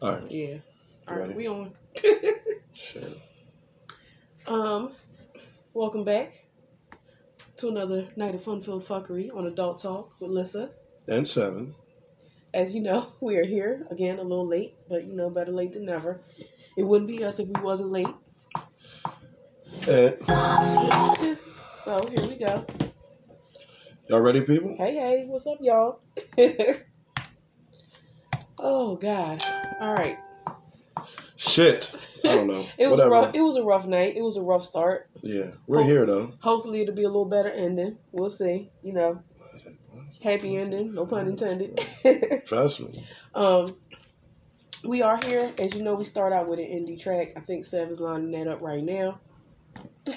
All right. Yeah. All right, we on. Shit. Um, welcome back to another night of fun-filled fuckery on Adult Talk with Lissa. And seven. As you know, we are here again a little late, but you know, better late than never. It wouldn't be us if we wasn't late. And So here we go. y'all ready, people? Hey, hey, what's up, y'all? oh God. All right. Shit. I don't know. It was Whatever. a rough. It was a rough night. It was a rough start. Yeah, we're here though. Hopefully, it'll be a little better ending. We'll see. You know, happy ending. No pun intended. Trust me. um, we are here. As you know, we start out with an indie track. I think Sev is lining that up right now.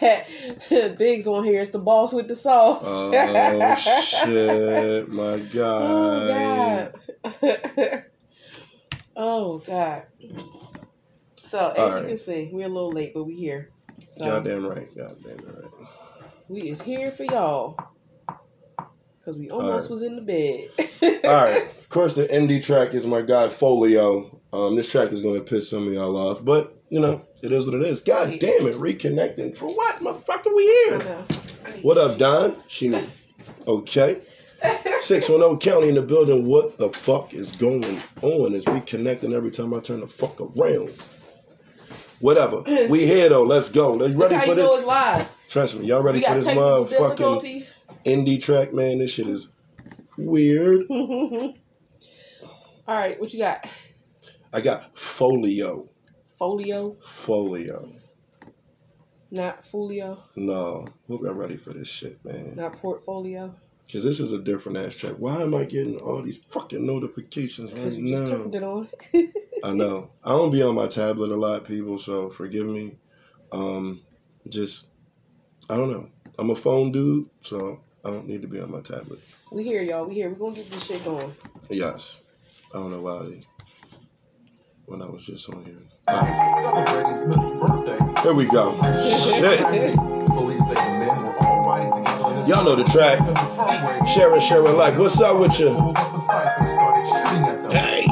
Biggs on here. It's the boss with the sauce. Oh shit, my God. Oh God. Oh God. So as All you right. can see, we're a little late, but we here. So Goddamn right. Goddamn right. we is here for y'all. Cause we almost was in the bed. All right. Of course, the MD track is my guy Foolio. Um, this track is gonna piss some of y'all off, but you know it is what it is. God damn it, reconnecting for what, motherfucker? We I here. know. What up, Don? She knew. Okay. 610 County in the building. What the fuck is going on? Is reconnecting every time I turn the fuck around. Whatever. We here though. Let's go. Are you ready for it's this? live. Trust me, y'all ready we for got this technical motherfucking difficulties. indie track, man? This shit is weird. All right, what you got? I got Foolio. Foolio, Foolio. not folio, No. Hope y'all ready for this shit, man. not portfolio. Because this is a different ass track. Why am I getting all these fucking notifications Because right you just turned it on. I know. I don't be on my tablet a lot, people, so forgive me. Um, just, I don't know. I'm a phone dude, so I don't need to be on my tablet. we here, y'all. We here. We're gonna get this shit going. Yes. I don't know why they, when I was just on here. Celebrating Smith's birthday. Here we go. Shit. Y'all know the track. car. Sharing, sharing, like, what's up with you? Hey.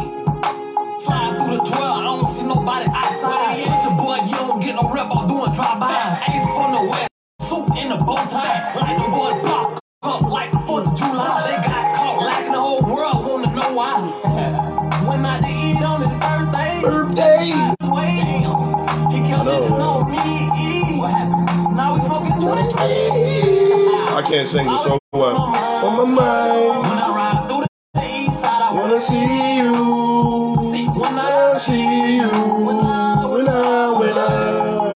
Slide through the 12, I don't see nobody outside. It's a boy, you don't get no rep off doing drive-by. Ace from the west, suit in a bow tie. Like the boy pop can't sing this so well. On my mind. When I ride through the east side, I wanna see you. When I I see you. When I, when I,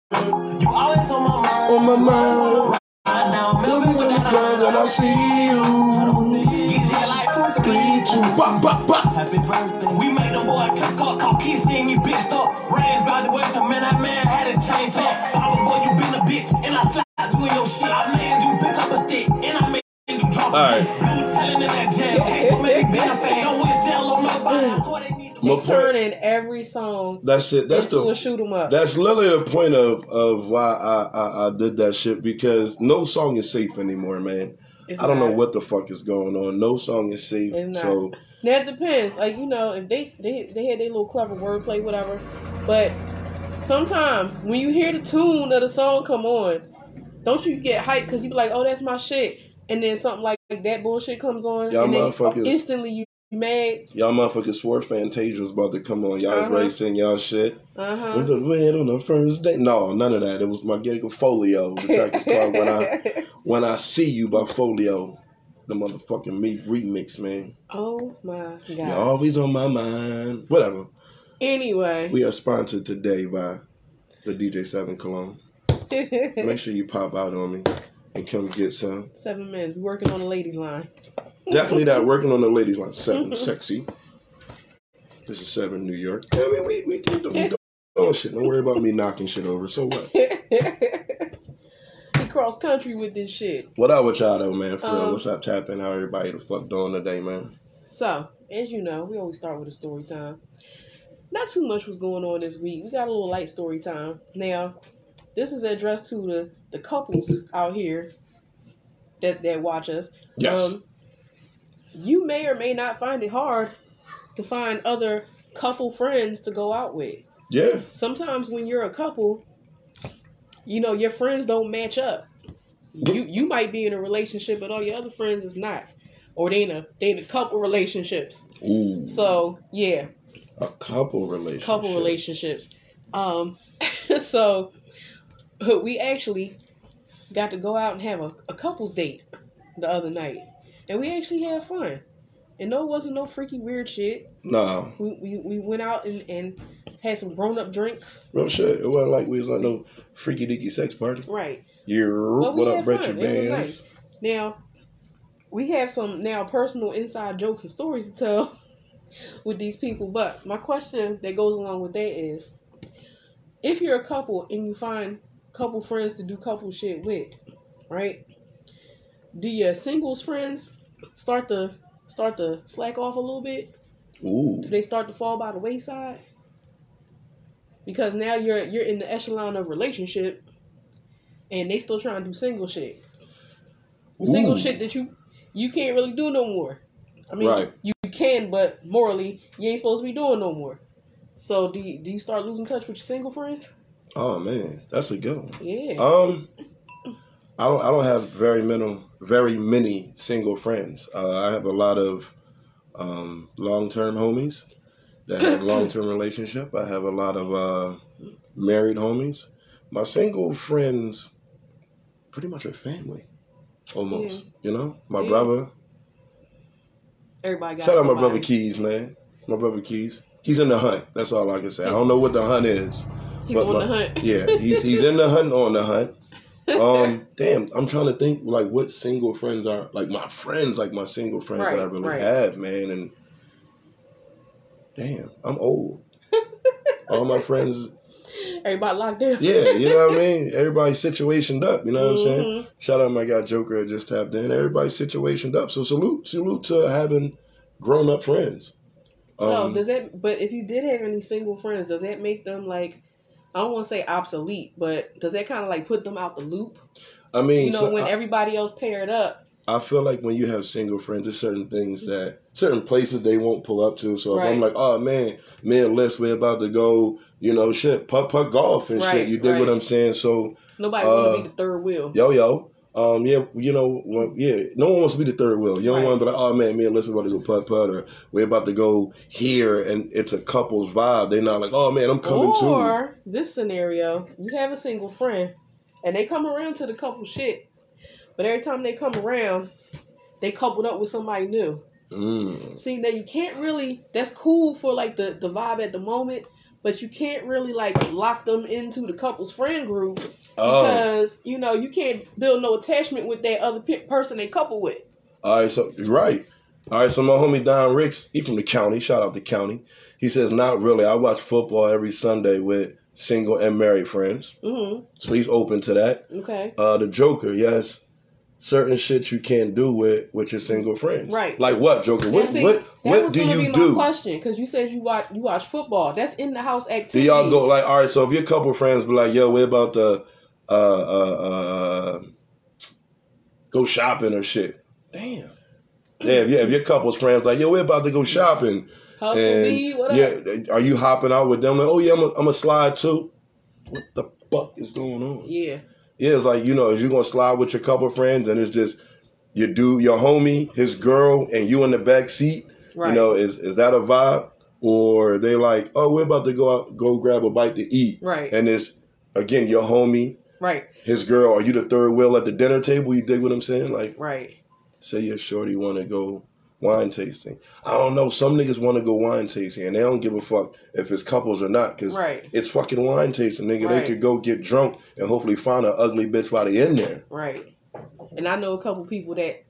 You always on my mind. on my mind. Right now, the that crowd when I see you. Get there like two, three. two, bop, bop, bop. Happy birthday. That's it. That's the a shoot 'em up. That's literally the point of, of why I, I, I did that shit because no song is safe anymore, man. It's I don't know what the fuck is going on. No song is safe. So it depends. Like you know, if they they they had their little clever wordplay, whatever. But sometimes when you hear the tune of the song come on, don't you get hyped because you be like, oh, that's my shit, and then something like that bullshit comes on, Y'all and then instantly you mad. y'all motherfucking swore Fantasia was about to come on. Y'all was Uh-huh. ready to sing y'all shit. Uh huh. Went to bed on the first day. No, none of that. It was my Gecko Foolio. The track is called When I When I See You by Foolio. The motherfucking me remix, man. oh my You're always on my mind. Whatever. Anyway. We are sponsored today by the DJ Seven Cologne. Make sure you pop out on me and come get some. Seven minutes. Working on the ladies line. Definitely not working on the ladies line. Seven, sexy. This is Seven, New York. I mean, we we keep doing, doing shit. Don't worry about me knocking shit over. So what? he cross country with this shit. What up with y'all though, man? For real, Um, what's up, tapping? How everybody the fuck doing today, man? So, as you know, we always start with a story time. Not too much was going on this week. We got a little light story time. Now, this is addressed to the, the couples out here that, that watch us. Yes. Um, you may or may not find it hard to find other couple friends to go out with. Yeah. Sometimes when you're a couple, you know your friends don't match up. You you might be in a relationship, but all your other friends is not, or they in a they in a couple relationships. Ooh. So yeah, a couple relationship. couple relationships. Um, so we actually got to go out and have a, a couples date the other night, and we actually had fun. And no, it wasn't no freaky weird shit. Nah, We we, we went out and, and had some grown up drinks. real shit. It wasn't like we was like no freaky deaky sex party. Right. Yeah. But we what up, had Richard fun. It was Bands? nice. Now, we have some now personal inside jokes and stories to tell with these people. But my question that goes along with that is, if you're a couple and you find couple friends to do couple shit with, right? Do your singles friends start to start to slack off a little bit? Ooh. Do they start to fall by the wayside? Because now you're you're in the echelon of relationship, and they still trying to do single shit. Single shit that you you can't really do no more. I mean, Right. you, you can, but morally you ain't supposed to be doing no more. So do you, do you start losing touch with your single friends? Oh man, that's a good one. Yeah. Um, I don't. I don't have very many, very many single friends. Uh, I have a lot of um, long-term homies that have long-term relationship. I have a lot of uh, married homies. My single friends, pretty much are family, almost. You know, my Yeah. brother. Everybody got Shout out my brother Keys, man. My brother Keys. He's in the hunt. That's all I can say. I don't know what the hunt is. He's on my- the hunt. Yeah, he's he's in the hunt on the hunt. Um, damn, I'm trying to think like what single friends are like my friends, like my single friends that I really right. have, man. And damn, I'm old. All my friends, Everybody locked down. yeah, you know what I mean. Everybody's situationed up. You know what I'm saying? Mhm. Shout out my guy Joker just tapped in. Everybody's situationed up. So salute, salute to having grown up friends. So Um, does that? But if you did have any single friends, does that make them like? I don't want to say obsolete, but does that kind of like put them out the loop? I mean, You know, so when I- everybody else paired up. I feel like when you have single friends, there's certain things that certain places they won't pull up to. So if I'm like, oh man, me and Les, we're about to go, you know, shit, putt putt golf and Right, shit. You dig what. I'm saying? So Nobody Uh, want to be the third wheel. yo yo, um, yeah, you know, well, yeah, no one wants to be the third wheel. You don't Right. want to be like, oh man, me and we're about to go putt putt, or we're about to go here, and it's a couple's vibe. They're not like, oh man, I'm coming too. Or this scenario, you have a single friend, and they come around to the couple shit, but every time they come around, they coupled up with somebody new. Mm. See, now you can't really. That's cool for like the the vibe at the moment, but you can't really like lock them into the couple's friend group Oh, because you know you can't build no attachment with that other pe- person they couple with. All right, so right. All right, so my homie Don Ricks, he from the county. Shout out the county. He says, not really. I watch football every Sunday with single and married friends, hmm so he's open to that. Okay. Uh, the Joker, yes, certain shit you can't do with with your single friends. Right. Like what, Joker? What see, what that what was do gonna you be do? my question because you said you watch you watch football. That's in the house Do y'all go like, all right? So if your couple friends be like, yo, we're about to uh uh uh go shopping or shit. Damn. Yeah, yeah. If your couple's friends like, yo, we're about to go shopping. hustle And me? What up? yeah, are you hopping out with them? Like, oh yeah, I'm a, I'm a slide too. What the fuck is going on? Yeah. Yeah, it's like you know, if you're gonna slide with your couple friends, and it's just your dude, your homie, his girl, and you in the back seat. Right. You know, is is that a vibe, or they like, oh, we're about to go out, go grab a bite to eat, right. and it's again your homie, right. his girl. Are you the third wheel at the dinner table? You dig what I'm saying? Like, Right. say your shorty want to go wine tasting. I don't know. Some niggas want to go wine tasting, and they don't give a fuck if it's couples or not, because Right. it's fucking wine tasting, nigga. Right. They could go get drunk and hopefully find an ugly bitch while they in there. Right. And I know a couple people that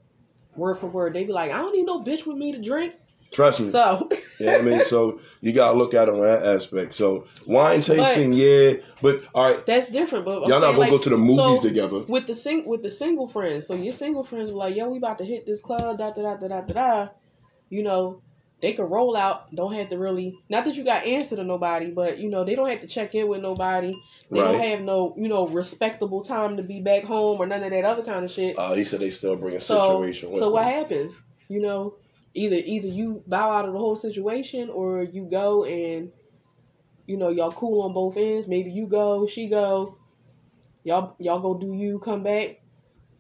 word for word they be like, I don't need no bitch with me to drink. Trust me. So yeah, I mean, so you gotta look at it on that aspect. So wine tasting, yeah, but all right, that's different. But I'm y'all not gonna go to the movies so, together. with the sing with the single friends. So your single friends were like, "Yo, we about to hit this club." Da da da da da da. da. You know, they could roll out. Don't have to really. Not that you got answer to nobody, but you know they don't have to check in with nobody. They don't have no you know respectable time to be back home or none of that other kind of shit. Uh, he said they still bring a so situation with so what happens? You know, either either you bow out of the whole situation or you go and you know y'all cool on both ends. Maybe you go, she go, y'all y'all go do you, come back,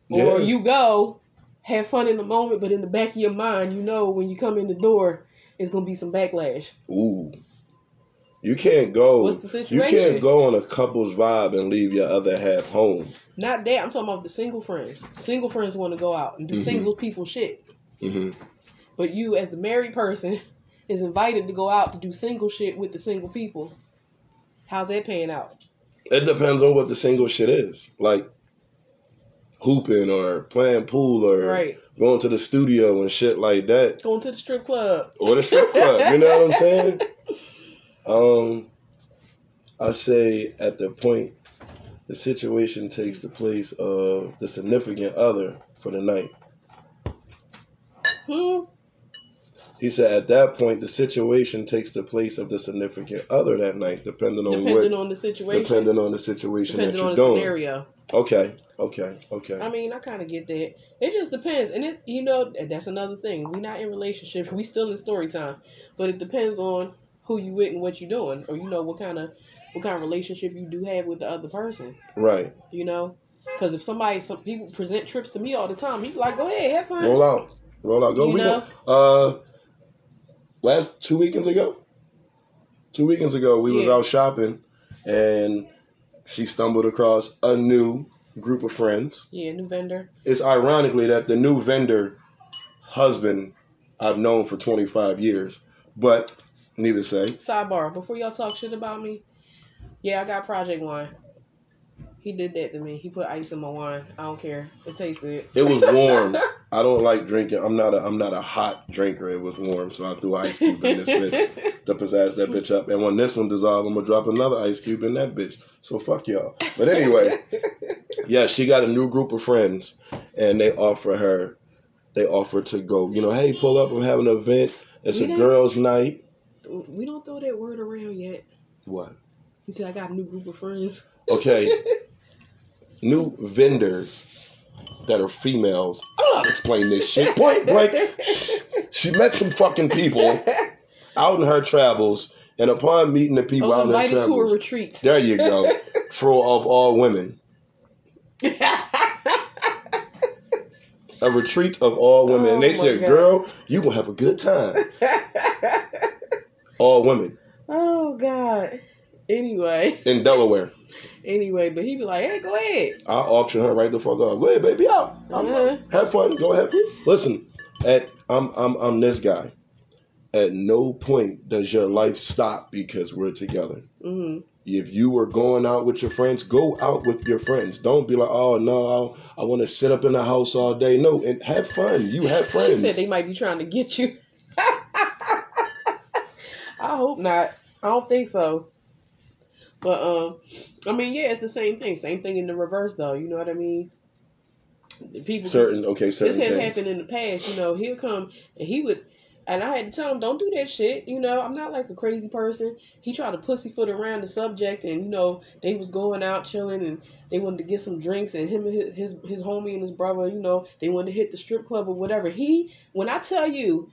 or you go, have fun in the moment, but in the back of your mind, you know when you come in the door, it's gonna be some backlash. Ooh. You can't go. What's the situation? You can't go on a couple's vibe and leave your other half home. Not that I'm talking about the single friends. Single friends want to go out and do Mhm. single people shit. hmm But you, as the married person, is invited to go out to do single shit with the single people. How's that paying out? It depends on what the single shit is. Like hooping or playing pool or Right. going to the studio and shit like that. Going to the strip club. Or the strip club. You know what I'm saying? Um I say at the point the situation takes the place of the significant other for the night. Hmm. He said at that point the situation takes the place of the significant other that night, depending on Depending what on the situation. depending on the situation Depending that you're the doing. scenario. Okay, okay, okay. I mean, I kind of get that. It just depends, and it, you know, that's another thing. We're not in relationships. We still in story time, but it depends on who you with and what you're doing, or you know what kind of what kind of relationship you do have with the other person. right. You know, because if somebody, some people present trips to me all the time, he's like, "Go ahead, have fun." Roll out. Roll out. Go. You we know? go. Uh last two weekends ago. Two weekends ago we was out shopping and she stumbled across a new group of friends. Yeah, new vendor. It's ironically that the new vendor husband I've known for 25 years, but neither say. Sidebar: Before y'all talk shit about me, yeah, I got Project Wine. He did that to me. He put ice in my wine. I don't care. It tasted. It was warm. I don't like drinking. I'm not a I'm not a hot drinker. It was warm, so I threw ice cube in this bitch to pizzazz that bitch up. And when this one dissolves, I'm gonna drop another ice cube in that bitch. So fuck y'all. But anyway, yeah, she got a new group of friends, and they offer her, they offer to go. You know, hey, pull up. I'm having an event. It's We a girls' night. we don't throw that word around yet. What? He said, I got a new group of friends. Okay, new vendors that are females. I don't know how to explain this shit. Point blank. She met some fucking people out in her travels, and upon meeting the people out in her invited to a travels, retreat. there you go. For of all women, a retreat of all women, and Oh they said, God. "Girl, you gonna have a good time." All women oh God. Anyway, in Delaware. Anyway, but he be like, "Hey, go ahead." I auction her right the fuck off. Go ahead, baby, out. I'm, Uh-huh. Have fun. Go ahead. Listen, at I'm I'm I'm this guy. At no point does your life stop because we're together. hmm If you were going out with your friends, go out with your friends. Don't be like, oh no, I, I want to sit up in the house all day. No, and have fun. You have She friends. said they might be trying to get you. I hope not. I don't think so. But um, I mean, yeah, it's the same thing. Same thing in the reverse, though. You know what I mean? People certain okay, certain this has things. happened in the past. You know, he'll come and he would, and I had to tell him, don't do that shit. You know, I'm not like a crazy person. He tried to pussyfoot around the subject, and you know, they was going out chilling, and they wanted to get some drinks, and him and his his, his homie and his brother, you know, they wanted to hit the strip club or whatever. He, when I tell you,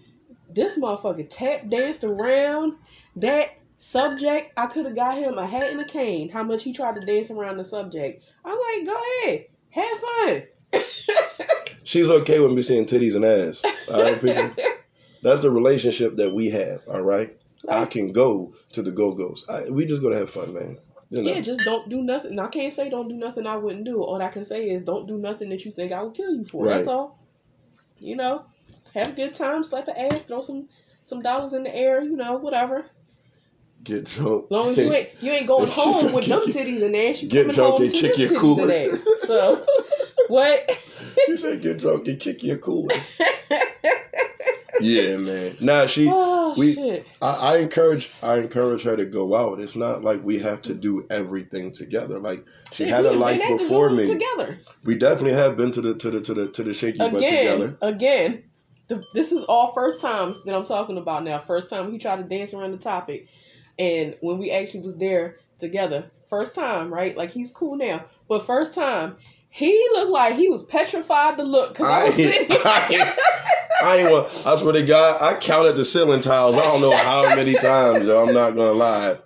this motherfucker tap danced around that subject. I could have got him a hat and a cane. How much he tried to dance around the subject. I'm like, go ahead, have fun. She's okay with me seeing titties and ass. All right, people. That's the relationship that we have. All right. I can go to the Go Go's. We just go to have fun, man. You know. Yeah, just don't do nothing. I can't say don't do nothing I wouldn't do. All I can say is don't do nothing that you think I would kill you for. That's all. You know, have a good time, slap an ass, throw some some dollars in the air. You know, whatever. Get drunk. As long as you ain't you ain't going home with them titties and ass. You Get drunk home and kick your cooler. So what? she said, "Get drunk and kick your cooler." yeah, man. Nah, she. oh we- shit. I, I encourage. I encourage her to go out. It's not like we have to do everything together. Like she Shit, had a life been at the before me. Together We definitely have been to the to the to the to the shaky butt again, together. again. The, this is all first times that I'm talking about now. First time he tried to dance around the topic, and when we actually was there together, first time, right? Like he's cool now, but first time he looked like he was petrified to look because I, I was sitting. ain't, I, ain't, I ain't want. I swear to God, I counted the ceiling tiles. I don't know how many times. Yo, I'm not gonna lie.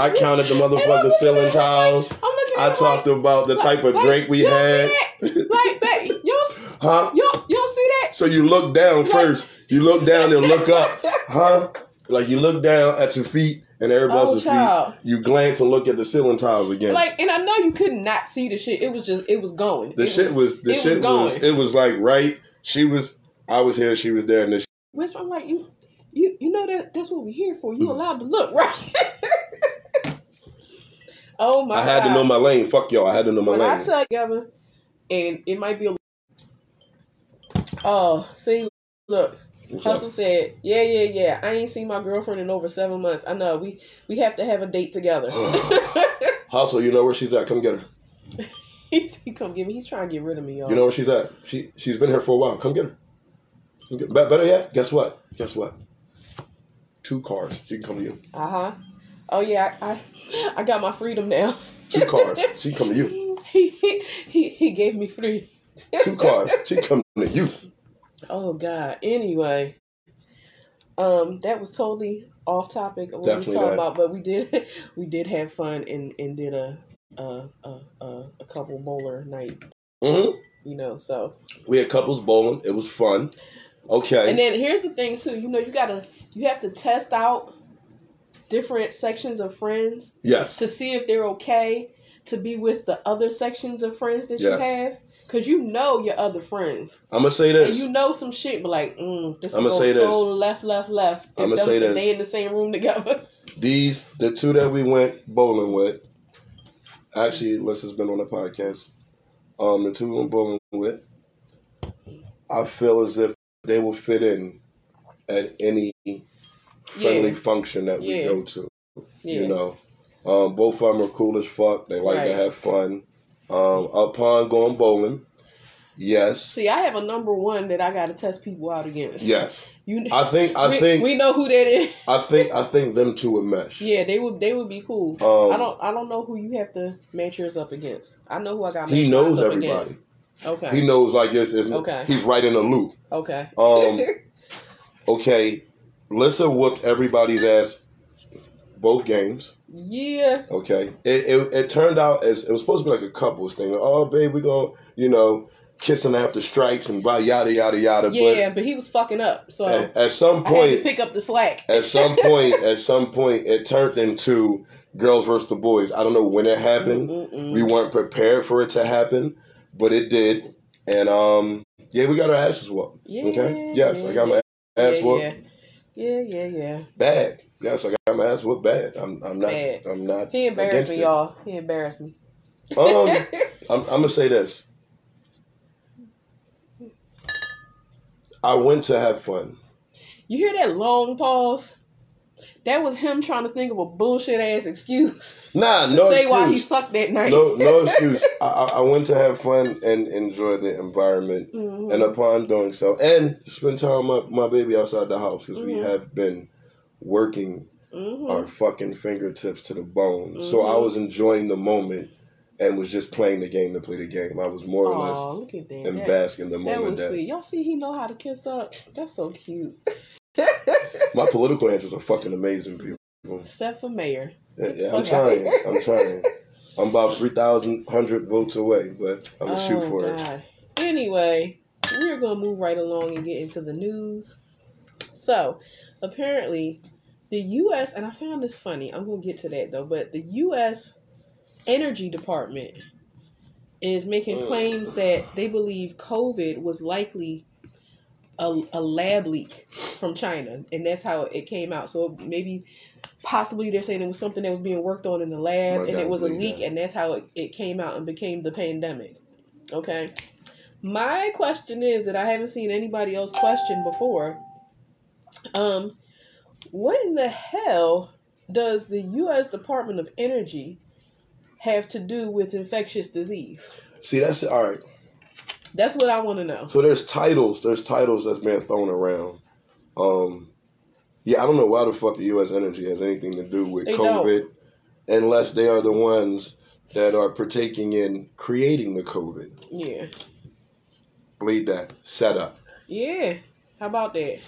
I counted the motherfucking ceiling like- tiles. I'm looking at I talked about the type of like, drink we had. that? Like, babe, you Huh? you, don't- you don't see that? So you look down Like- first. You look down and look up. Huh? Like you look down at your feet and everybody Oh, else's feet. You glance and look at the ceiling tiles again. Like, and I know you could not see the shit. It was just, it was going. the It shit was, the it was shit was, going. it was like right. She was I was here, she was there, and the Which I'm like, you, you, you know that that's what we're here for. Mm. You allowed to look, right? oh my god. I had God. to know my lane. Fuck y'all. I had to know my when I lane. tell you, Gavin, and it might be a. Oh, see, look, What's up? Hustle said, "Yeah, yeah, yeah. I ain't seen my girlfriend in over seven months. I know we we have to have a date together." Hustle, you know where she's at. Come get her. He's, he come get me. He's trying to get rid of me, y'all. You know where she's at. She she's been here for a while. Come get her. Come get, better yet, guess what? Guess what? Two cars. She can come to you. Uh huh. Oh yeah, I, I I got my freedom now. Two cars. She can come to you. he, he he he gave me three. Two cars. She can come to you. Oh God. Anyway, um, that was totally off topic of what we Definitely talking that. about, but we did we did have fun and and did a a a a, couple bowler night, hmm you know. So We had couples bowling. It was fun. Okay. and then here's the thing too, you know, you gotta you have to test out different sections of friends yes. to see if they're okay to be with the other sections of friends that you have. Cause you know your other friends, I'm gonna say and you know some shit, but like, mm, this I'ma say going this. so left, left, left. I'ma say if this. They in the same room together. These the two that we went bowling with. Actually, Les has been on the podcast. Um, the two we went bowling with. I feel as if they will fit in at any friendly Yeah. function that we Yeah. go to. Yeah. You know, um, both of them are cool as fuck. They like Right. to have fun. Um, upon going bowling, yes, See, I have a number one that I got to test people out against. yes. You. I think I we, think we know who that is. I think I think them two would mesh. Yeah, they would. They would be cool. Um, I don't. I don't know who you have to match yours up against. I know who I got. He knows everybody. Against. Okay. He knows like this is Okay. he's right in the loop. okay. Um, okay, Lissa whooped everybody's ass both games. yeah. Okay, it, it it turned out as it was supposed to be like a couples thing. Oh, babe, we gonna you know kissing after strikes and blah yada yada yada. Yeah, but he was fucking up. So at, at some I had to point, pick up the slack. at some point, at some point, it turned into girls versus the boys. I don't know when it happened. Mm-mm-mm. We weren't prepared for it to happen, but it did. And um, yeah, we got our asses whooped. Yeah. Okay. Yes, I got my ass yeah, whooped. yeah. Yeah, yeah, yeah. Bad. Yes, I got my ass whooped bad. I'm I'm not Bad. I'm not He embarrassed me, it. y'all. He embarrassed me. Um I'm, I'm gonna say this. I went to have fun. You hear that long pause? That was him trying to think of a bullshit ass excuse Nah, no say why he sucked that night. No no excuse. I, I went to have fun and enjoy the environment. Mhm. And upon doing so, and spend time with my, baby outside the house because we Mhm. have been working Mhm. our fucking fingertips to the bone. So I Mhm. was enjoying the moment and was just playing the game to play the game. I was more or less look at that. and That, bask in the that moment was that sweet. Y'all see he know how to kiss up? That's so cute. my political answers are fucking amazing, people. Except for mayor. Yeah, yeah, I'm trying. I'm trying. I'm about three thousand hundred votes away, but I'm gonna shoot oh, for it. Anyway, we're gonna move right along and get into the news. So, apparently, the U.S. and I found this funny. I'm gonna get to that though, but the U.S. Energy Department is making claims that they believe COVID was likely a, a lab leak from China, and that's how it came out. So maybe, possibly, they're saying it was something that was being worked on in the lab, and it was a leak, that. and that's how it, it came out and became the pandemic. Okay. My question is that I haven't seen anybody else question before. Um, what in the hell does the U.S. Department of Energy have to do with infectious disease? See, that's all right. That's what I want to know. So there's titles. There's titles that's being thrown around. Um, yeah, I don't know why the fuck the U.S. Energy has anything to do with They COVID, unless they are the ones that are partaking in creating the COVID. Yeah. Bleed that setup. Yeah. How about that?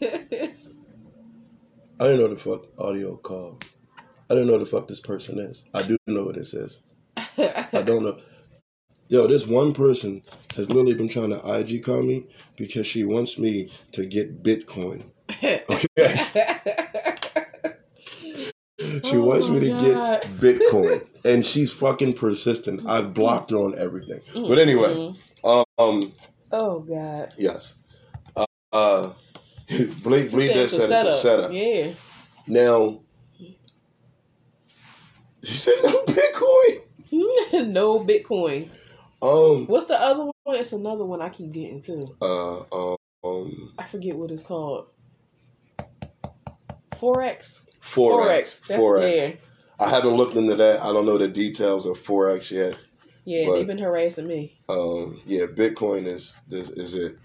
I didn't know the fuck audio call. I didn't know the fuck this person is. I do know what this is. I don't know. Yo, this one person has literally been trying to IG call me because she wants me to get Bitcoin. Okay. She Oh wants me to God. get Bitcoin. And she's fucking persistent. I've blocked her on everything. But anyway, Mm-mm. um Oh God. yes. Uh, uh Blake Blake that said it's a setup. Yeah. Now you said no Bitcoin. no Bitcoin. Um What's the other one? It's another one I keep getting too. uh um I forget what it's called. Forex. Forex. That's Forex. yeah. I haven't looked into that. I don't know the details of Forex yet. Yeah, But- they've been harassing me. Um yeah, Bitcoin is is, is it.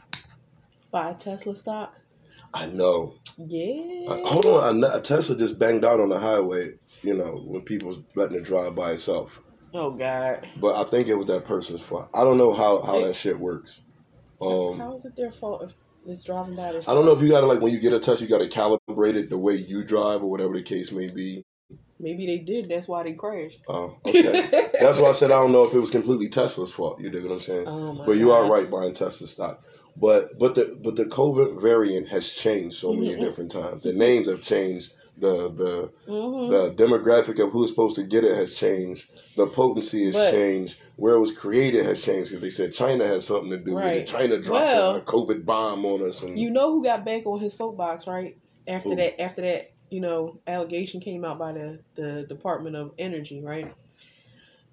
Buy a Tesla stock. I know. Yeah. Uh, hold on, a, a Tesla just banged out on the highway. You know when people was letting it drive by itself. Oh God. But I think it was that person's fault. I don't know how, how that shit works. Um, How is it their fault if it's driving by itself? I don't know if you gotta like when you get a test, you gotta calibrate it the way you drive or whatever the case may be. Maybe they did. That's why they crashed. Oh, okay. That's why I said I don't know if it was completely Tesla's fault. You dig what I'm saying? Oh my but you are right buying Tesla stock. But but the but the COVID variant has changed so many Mhm. different times. The names have changed. The the Mhm. the demographic of who's supposed to get it has changed. The potency has But- changed. Where it was created has changed. 'Cause they said China has something to do with it. China dropped Well, a COVID bomb on us, and You know who got back on his soapbox, right? After Who? that, after that, you know, allegation came out by the the Department of Energy, right?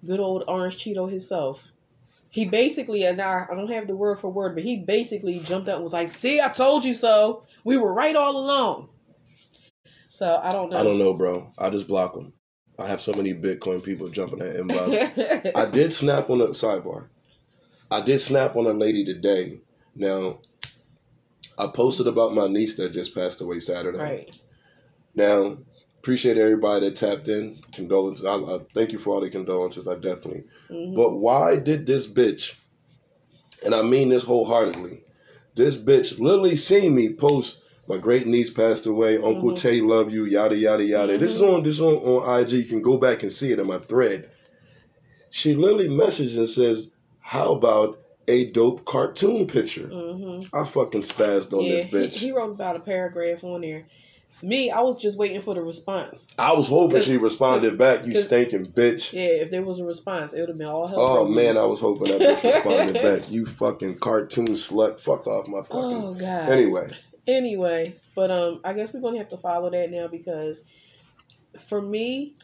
Good old Orange Cheeto himself. He basically, and I, I don't have the word for word, but he basically jumped up and was like, "See, I told you so. We were right all along." So I don't know. I don't know, bro. I just block them. I have so many Bitcoin people jumping that inbox. I did snap on a sidebar. I did snap on a lady today. Now, I posted about my niece that just passed away Saturday. right. Now, appreciate everybody that tapped in. Condolences. I, I thank you for all the condolences. I definitely. Mhm. But why did this bitch, and I mean this wholeheartedly, this bitch literally seen me post my great niece passed away, Uncle Mhm. Tay love you, yada yada yada. This is Mhm. on this is on, on IG. You can go back and see it in my thread. She literally messaged and says, How about a dope cartoon picture? Mhm. I fucking spazzed on yeah, this bitch. He, he wrote about a paragraph on there. Me, I was just waiting for the response. I was hoping she responded back, you stinking bitch. Yeah, if there was a response, it would have been all hell. Oh man. I was hoping that bitch responded back. You fucking cartoon slut. Fuck off my fucking. Oh god. Anyway, Anyway, but um, I guess we're gonna have to follow that now because, for me,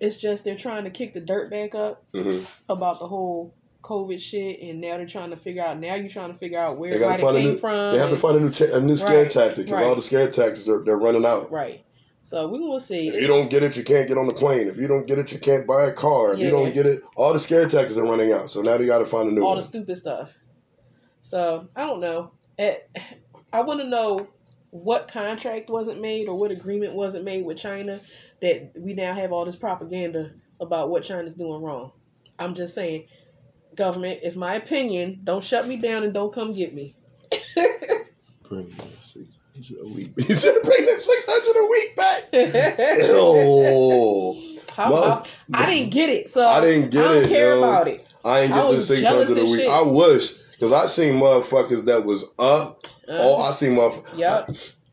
it's just they're trying to kick the dirt back up mhm. about the whole COVID shit, and now they're trying to figure out. Now you're trying to figure out where it came new- from. they have to find a new ta- a new scare Right, tactic because all the scare tactics are they're running out. right. So we will see. If you don't get it, you can't get on the plane. If you don't get it, you can't buy a car. If you don't get it, all the scare tactics are running out. So now they got to find a new all one. the stupid stuff. So I don't know. Eh, I want to know what contract wasn't made or what agreement wasn't made with China that we now have all this propaganda about what China's doing wrong. I'm just saying, government, it's my opinion. Don't shut me down and don't come get me. Bring six hundred a week. He said, "Bring that six hundred a week back." Ew. How- Well, I, I didn't get it, so I didn't get I don't it, care yo. about it. I ain't I get the was six hundred a week. shit. I wish, cause I seen motherfuckers that was up. Uh, Oh, I seen motherfuckers. Yep.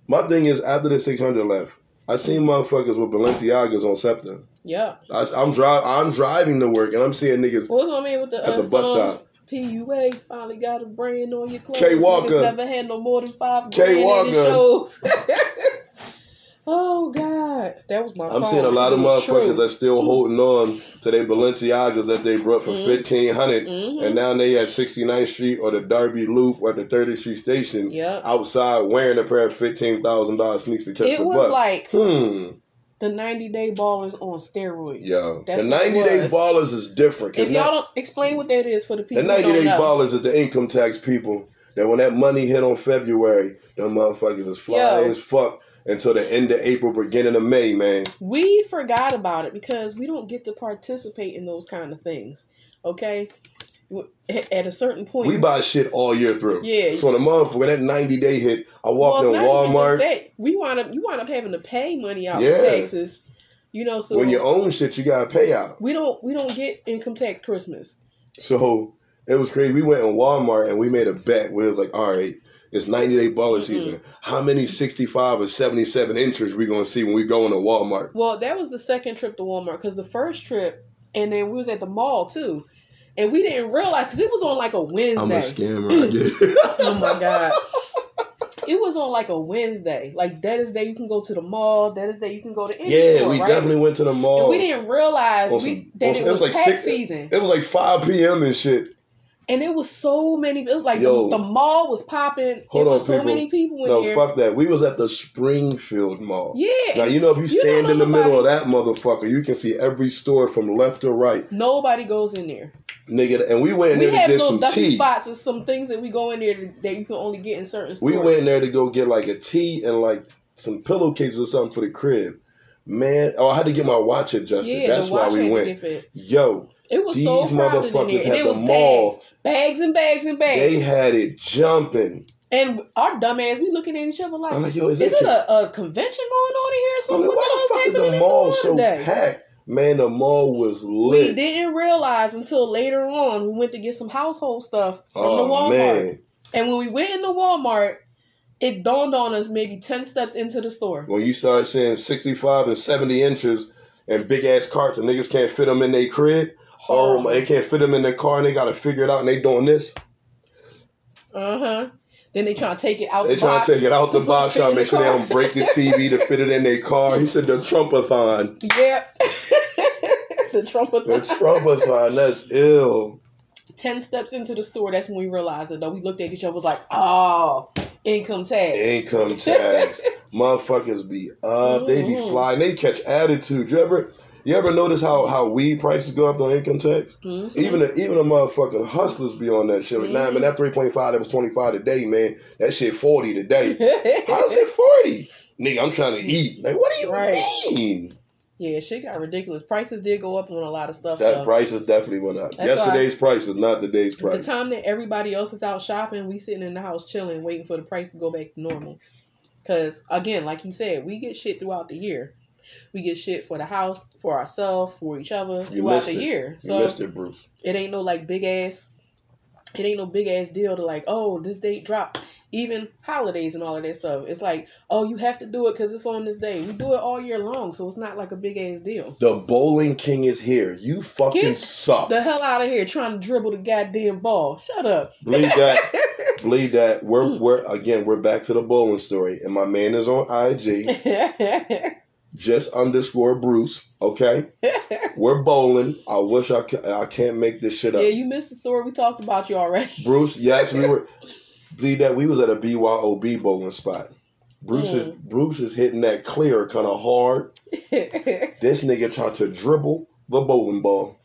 My thing is, after the six hundred left, I seen motherfuckers with Balenciagas on Scepter. Yep. I, am drive. I'm driving to work, and I'm seeing niggas What was my with the, at uh, the bus stop. PUA finally got a brand on your clothes. Niggas Walker. never had no more than five in Walker. oh God, that was my. I'm seeing a lot of It was motherfuckers that's still holding on to their Balenciagas that they brought for Mhm. fifteen hundred, Mhm. and now they at 69th Street or the Darby Loop or the 30th Street Station Yep. outside wearing a pair of fifteen thousand dollars sneaks to catch It the was bus. like hmm, the 90 Day Ballers on steroids. yo, That's the 90 Day. Ballers is different. If y'all don't explain what that is for the people the who 90 Day know. Ballers is the income tax people that when that money hit on February, them motherfuckers is fly Yo. as fuck until the end of April, beginning of May, man. we forgot about it because we don't get to participate in those kind of things. Okay? at a certain point. We buy shit all year through. Yeah. So in the month when that ninety day hit, I walked Well, in it's not even just Walmart. that. We wind up you wind up having to pay money out Yeah. for taxes. You know, so when you own shit, you gotta pay out. we don't we don't get income tax Christmas. So it was crazy. We went in Walmart and we made a bet where it was like, all right, it's 90 day baller Mhm. season. How many 65 or 77 inches we gonna see when we go into Walmart? Well, that was the second trip to Walmart because the first trip, and then we was at the mall too, and we didn't realize because it was on like a Wednesday. I'm a scammer. I get it. oh my god. It was on like a Wednesday. Like that is day you can go to the mall. That is day you can go to any yeah, store, we right? definitely went to the mall. And we didn't realize On we, that on it some- it was, was like tax six- season, It was like 5 p.m. and shit. And it was so many. It was like Yo. the, the mall was popping. Hold it on, was so people. many people in No, there. fuck that. We was at the Springfield Mall. Yeah, Now you know if you You stand in the know middle of that motherfucker, you can see every store from left to right, nobody goes in there. nigga. And we went in we there to get some tea. spots or some things that we go in there to, that you can only get in certain stores. We went in there to go get like a tea and like some pillowcases or something for the crib. Man, oh, I had to get my watch adjusted. Yeah, That's why we went. Yo, It was these so motherfuckers had it the mall. Bags, and bags and bags. They had it jumping. and our dumbass, we looking at each other like, I'm like, yo, is, is it? a, a convention going on in here? or something? like, what why the fuck the is is the mall so today? packed? Man, the mall was lit. We didn't realize until later on. We went to get some household stuff from the Oh Walmart, man, and when we went in the Walmart, it dawned on us maybe ten steps into the store. when you start seeing 65 and 70 inches and big ass carts and niggas can't fit them in their crib. Oh my, they can't fit them in their car and they gotta figure it out and they doing this. Uh huh. Then they trying to take it out. They the trying box to take it out the box, trying to make sure they don't break the TV to fit it in their car. He said the Trumpathon. Yep. the trumpet. The Trumpathon, that's ill. Ten steps into the store, that's when we realized it. Though we looked at each other, was like, "Oh, income tax." Income tax. Motherfuckers be up. They be Mhm. flying. They catch attitude. You ever you ever notice how, how weed prices go up on income tax? Mhm. Even the, even the motherfucking hustlers be on that shit. Like, nah, Mhm. man, that 3.5, that was 25 today, man. That shit 40 today. How's it 40? Nigga, I'm trying to eat. Like, what do you Right. mean? yeah, shit got ridiculous. Prices did go up on a lot of stuff. That though. prices definitely went up. That's Yesterday's price is not today's At the price. time that everybody else is out shopping, we sitting in the house chilling, waiting for the price to go back to normal. Cause again, like you said, we get shit throughout the year. We get shit for the house, for ourselves, for each other You throughout the it. year. You So missed it, Bruce. it ain't no like big ass. It ain't no big ass deal to like, oh, this date drop. Even holidays and all of that stuff. It's like, oh, you have to do it because it's on this day. We do it all year long, so it's not like a big ass deal. The bowling king is here. You fucking Get suck. The hell out of here trying to dribble the goddamn ball. Shut up. Believe that. Believe that. We're Mm. we're again we're back to the bowling story. And my man is on IG. Just underscore Bruce. Okay. We're bowling. I wish I ca- I can't make this shit up. Yeah, you missed the story. We talked about you already. Bruce, yes, we were. Believe that we was at a BYOB bowling spot. Bruce is Mm. Bruce is hitting that clear kind of hard. This nigga tried to dribble the bowling ball.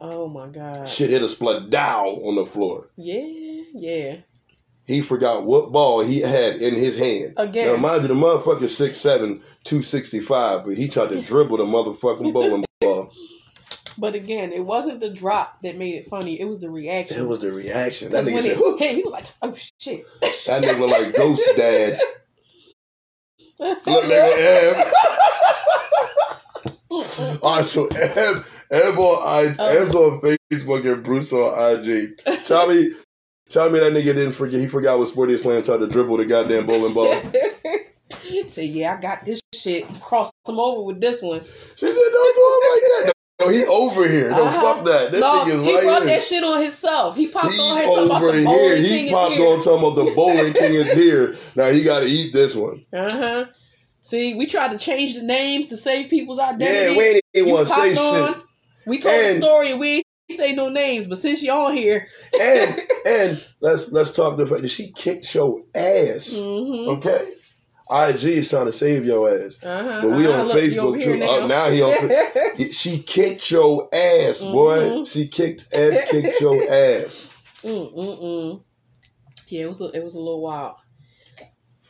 oh my god. Shit hit a split down on the floor. Yeah, yeah. He forgot what ball he had in his hand. Again. Now, mind you, the motherfucker 6'7", 265, but he tried to dribble the motherfucking bowling ball. But again, it wasn't the drop that made it funny. It was the reaction. It was the reaction. That nigga said, he was like, "Oh shit!" that nigga look like Ghost Dad. Look, nigga, Ev. All right, so Ev, Ev on, I, Oh. Ev's on Facebook and Bruce on IG. Tell me, tell me that nigga didn't forget. He forgot what sport he was playing. Tried to dribble the goddamn bowling ball. Say, yeah, I got this shit. Cross him over with this one. She said, "Don't do it like that." No, he over here. No, Uh-huh. fuck that. This no, nigga's he right brought here. that shit on himself. He popped He's on about over the here. bowling He king popped on talking about the bowling king is here. Now he got to eat this one. Uh huh. See, we tried to change the names to save people's identity. Yeah, we ain't even want to say on. shit. We told And- the story and we say no names, but since you're on here, And and let's let's talk the fact that she kicked your ass. hmm Okay, IG is trying to save your ass. uh-huh. But we uh-huh. on Look, Facebook too. Uh, now he on. She kicked your ass, boy. Mhm. She kicked and kicked your ass. mm mm mm. Yeah, it was a, it was a little wild.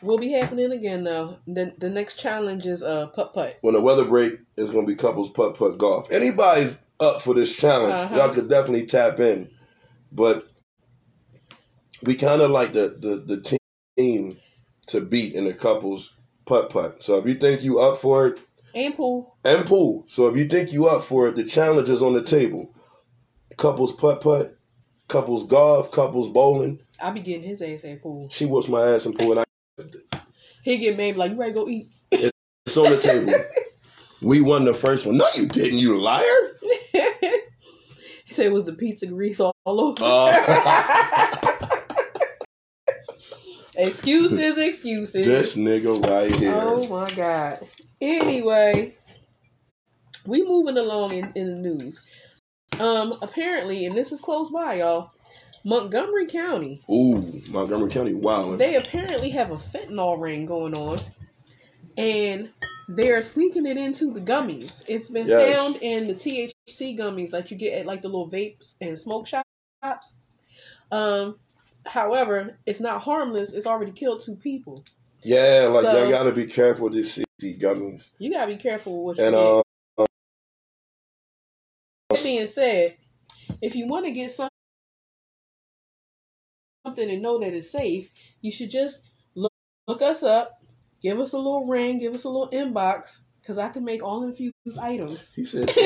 Will be happening again though. The the next challenge is uh putt putt. When the weather break, it's gonna be couples putt putt golf. Anybody's up for this challenge, Uh-huh. y'all could definitely tap in. but we kind of like the, the the team to beat in the couples putt putt. So if you think you up for it, And pool. and pool. So if you think you up for it, the challenge is on the table. Couples putt putt, couples golf, couples bowling. I be getting his ass at pool. She whoops my ass in pool, and I, He get mad like, you ready to go eat? it's on the table. We won the first one. No, you didn't, you liar. said it was the pizza grease all over. Uh, excuses, excuses. this nigga right here. Oh my god. Anyway, we moving along in, in the news. Um, apparently, and this is close by, y'all. Montgomery County, Ooh, Montgomery County, wow. they apparently have a fentanyl ring going on, and they're sneaking it into the gummies. It's been Yes. found in the THC gummies that you get at like the little vapes and smoke shops. Um, however, it's not harmless. It's already killed two people. Yeah, like So- y'all gotta be careful with these CC gummies. You gotta be careful with what you And uh, That being said, if you want to get some- something and know that it's safe, you should just look, look us up, give us a little ring, give us a little inbox, because I can make all infused items. he said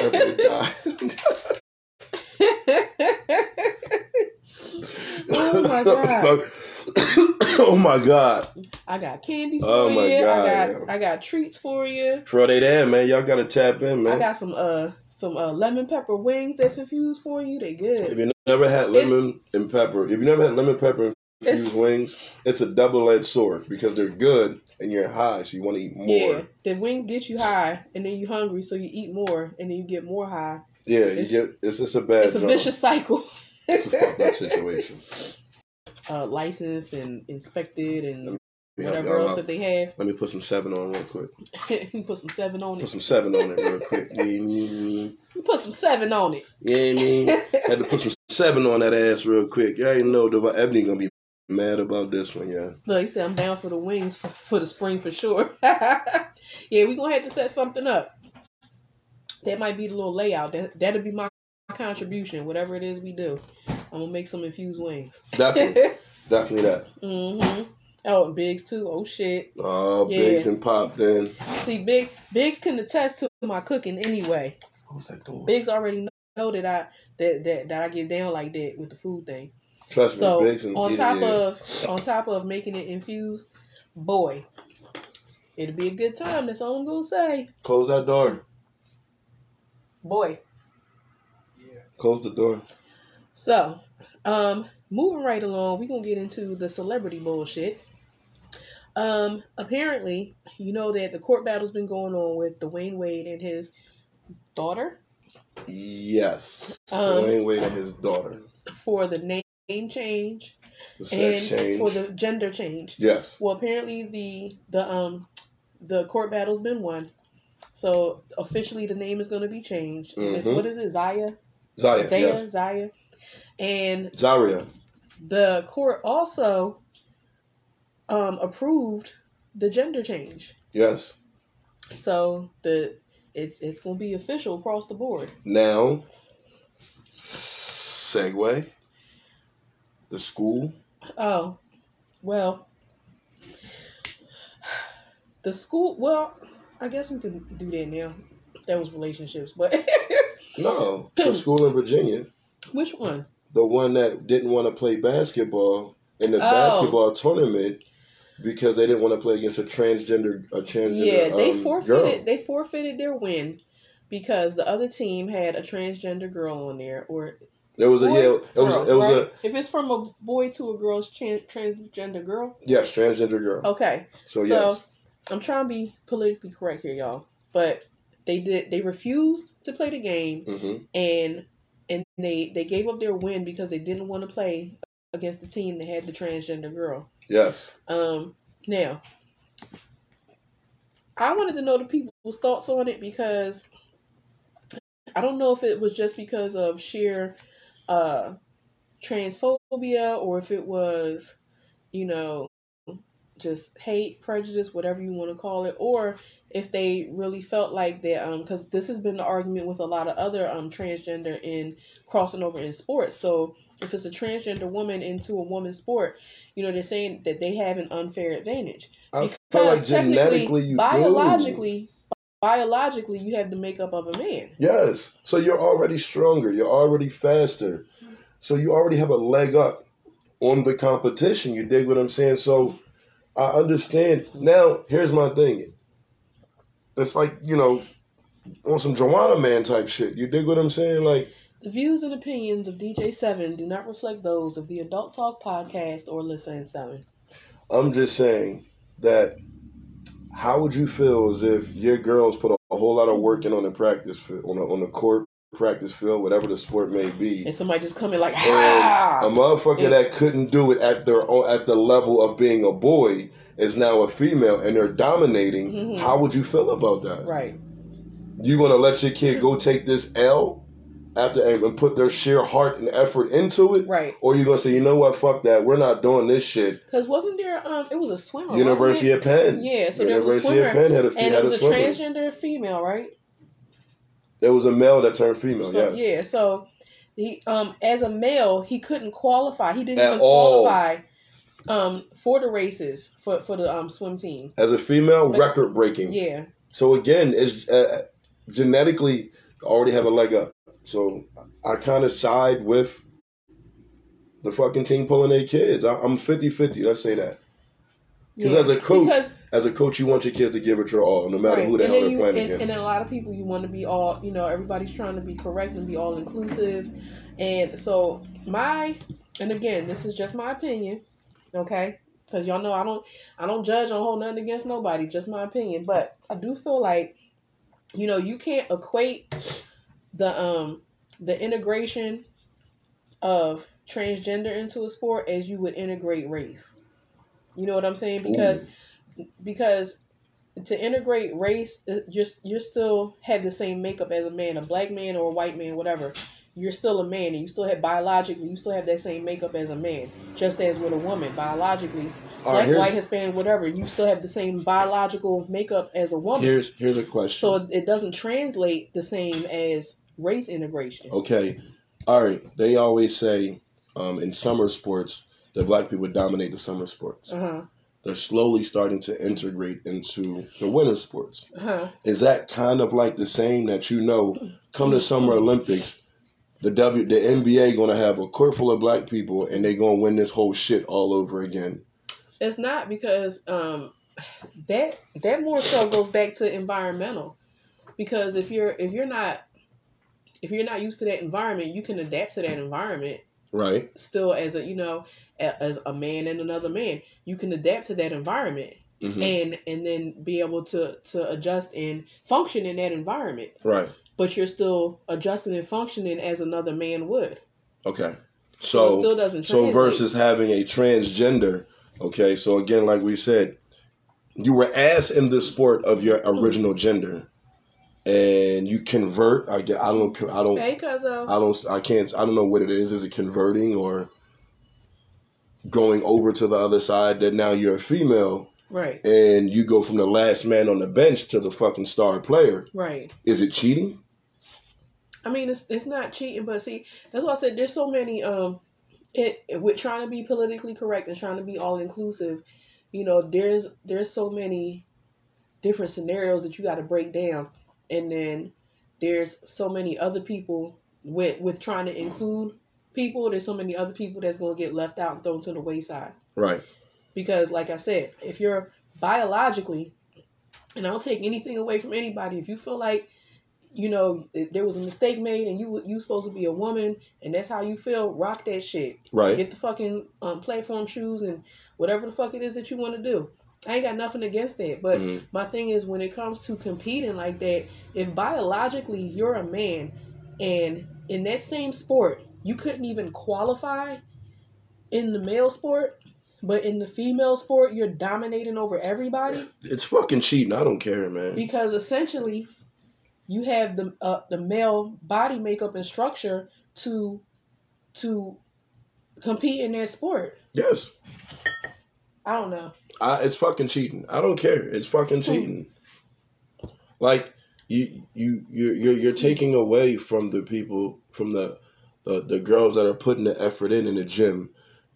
oh my god! oh my god. I got candy for Oh my you. God, I got yeah. I got treats for you. Friday there, man. Y'all gotta tap in, man. I got some uh some uh lemon pepper wings that's infused for you. They good. If you never had It's- lemon and pepper, if you never had lemon pepper It's- wings, it's a double edged sword because they're good and you're high, so you want to eat more. Yeah, the wing gets you high, and then you're hungry, so you eat more, and then you get more high. Yeah, you It's- get it's just a bad it's a vicious cycle. It's a fucked up situation. uh, licensed and inspected and whatever else that they have. Let me put some seven on real quick. you put some seven on it. Put some seven on it real quick. You put some seven on it. yeah. I mean, Had to put some seven on that ass real quick. Y'all ain't know the Ebony gonna be mad about this one, yeah. Look, he said I'm down for the wings for, for the spring for sure. yeah, we gonna have to set something up. That might be the little layout. That that'll be my contribution, whatever it is we do. I'm gonna make some infused wings. Definitely, definitely that. Mm-hmm. Oh, and Biggs too. Oh shit. Oh, Yeah. Biggs and Pop then. See, Big Biggs can attest to my cooking anyway. Close that door. Biggs already know that I that that, that I get down like that with the food thing. Trust So and on top of on top of making it infused, boy, it'll be a good time. That's all I'm gonna say. Close that door. Boy. Yeah. Close the door. So, um, moving right along, we're gonna get into the celebrity bullshit. Um, apparently, you know that the court battle's been going on with Dwyane Wade and his daughter Yes. Um, Dwyane Wade and his daughter. for the name change The and change. for the gender change. yes. Well, apparently the the um the court battle's been won, so officially the name is going to be changed. It's Mhm. what is it, Zaya? Zaya. Zaya, Yes. Zaya, and Zaria. the court also um approved the gender change. Yes. So the it's it's going to be official across the board. Now, segue. The school. Oh, well, the school. Well, I guess we can do that now. That was relationships, but No, the school in Virginia. which one? The one that didn't want to play basketball in the Oh. basketball tournament because they didn't want to play against a transgender a transgender Yeah, they um, forfeited. girl. They forfeited their win because the other team had a transgender girl on there, or There was a yeah. It was girl, it was right? a if it's from a boy to a girl's tran- transgender girl. yes transgender girl. Okay, so, so- yes, I'm trying to be politically correct here, y'all, but they did. They refused to play the game, hmm and and they they gave up their win because they didn't want to play against the team that had the transgender girl. yes. Um, now, I wanted to know the people's thoughts on it because I don't know if it was just because of sheer uh, transphobia or if it was, you know, just hate, prejudice, whatever you want to call it, or if they really felt like that, um, because this has been the argument with a lot of other um transgender in crossing over in sports. So if it's a transgender woman into a woman's sport, you know they're saying that they have an unfair advantage I feel like because technically, genetically you do. Biologically, you have the makeup of a man. Yes. So you're already stronger. You're already faster. So you already have a leg up on the competition. You dig what I'm saying? So I understand. Now, here's my thing. It's like, you know, on some Joanna Man type shit. You dig what I'm saying? Like, The views and opinions of DJ Seven do not reflect those of the Adult Talk podcast or Listen Seven. I'm just saying that how would you feel as if your girls put a, whole lot of work in on the practice field, on the, on the court practice field, whatever the sport may be, And somebody just come in like, a motherfucker that couldn't do it at their own, at the level of being a boy is now a female and they're dominating. Mhm. How would you feel about that? Right. You gonna let your kid go take this L after and and put their sheer heart and effort into it, Right. or you gonna say, you know what, fuck that, we're not doing this shit. Because wasn't there, um, it was a swimmer. University of Penn. Yeah, so there was a University of swimmer. Penn had a, And had it was a a transgender female, right? There was a male that turned female. So, yes. Yeah, so he um as a male he couldn't qualify. He didn't At even all. qualify um for the races for for the um swim team. As a female, record breaking. Yeah. So again, it's uh, genetically already have a leg up. So I kind of side with the fucking team pulling their kids. I, I'm 50-50, Let's say that. 'Cause yeah. as a coach, Because- As a coach, you want your kids to give it your all, no matter right. who the and hell they're you, playing and, and against. then a lot of people you want to be all you know everybody's trying to be correct and be all inclusive, and so my and again this is just my opinion, okay? Because y'all know I don't I don't judge or hold nothing against nobody, just my opinion. But I do feel like you know you can't equate the um the integration of transgender into a sport as you would integrate race. You know what I'm saying? Because because to integrate race, just you're still have the same makeup as a man, a black man or a white man, whatever. You're still a man, and you still have biologically, you still have that same makeup as a man, just as with a woman, biologically, All right, black, here's, white, Hispanic, whatever. You still have the same biological makeup as a woman, here's here's a question. so it, it doesn't translate the same as race integration. Okay. All right. They always say um, in summer sports that black people dominate the summer sports. Uh huh. They're slowly starting to integrate into the winter sports. Uh huh. Is that kind of like the same that you know, come the Summer Olympics, the W, the NBA going to have a court full of black people and they going to win this whole shit all over again? It's not because um that that more so goes back to environmental. Because if you're if you're not if you're not used to that environment, you can adapt to that environment Right. still as a you know a- as a man and another man. You can adapt to that environment hmm and and then be able to to adjust and function in that environment. Right. But you're still adjusting and functioning as another man would. Okay. So, it So still doesn't so versus having a transgender. Okay. So again, like we said, you were asked in the sport of your original gender, and you convert. I get. I don't. I don't. Hey, cuzzo. I don't. I can't. I don't know what it is. Is it converting or going over to the other side? That now you're a female Right, and you go from the last man on the bench to the fucking star player. right. Is it cheating? I mean, it's it's not cheating, but see, that's why I said there's so many. Um, it with trying to be politically correct and trying to be all inclusive, you know, there's there's so many different scenarios that you got to break down, and then there's so many other people with with trying to include people. There's so many other people that's gonna get left out and thrown to the wayside Right. because, like I said, if you're biologically, and I don't take anything away from anybody, if you feel like you know there was a mistake made and you you supposed to be a woman and that's how you feel, rock that shit. Right. Get the fucking um, platform shoes and whatever the fuck it is that you want to do. I ain't got nothing against that, but Mhm. my thing is when it comes to competing like that, if biologically you're a man and in that same sport you couldn't even qualify in the male sport, but in the female sport you're dominating over everybody It's fucking cheating. I don't care, man. because essentially you have the uh, the male body makeup and structure to to compete in that sport. Yes. I don't know. I, it's fucking cheating. I don't care. It's fucking cheating. Like you, you, you're, you're, you're taking away from the people, from the, the, the girls that are putting the effort in in the gym,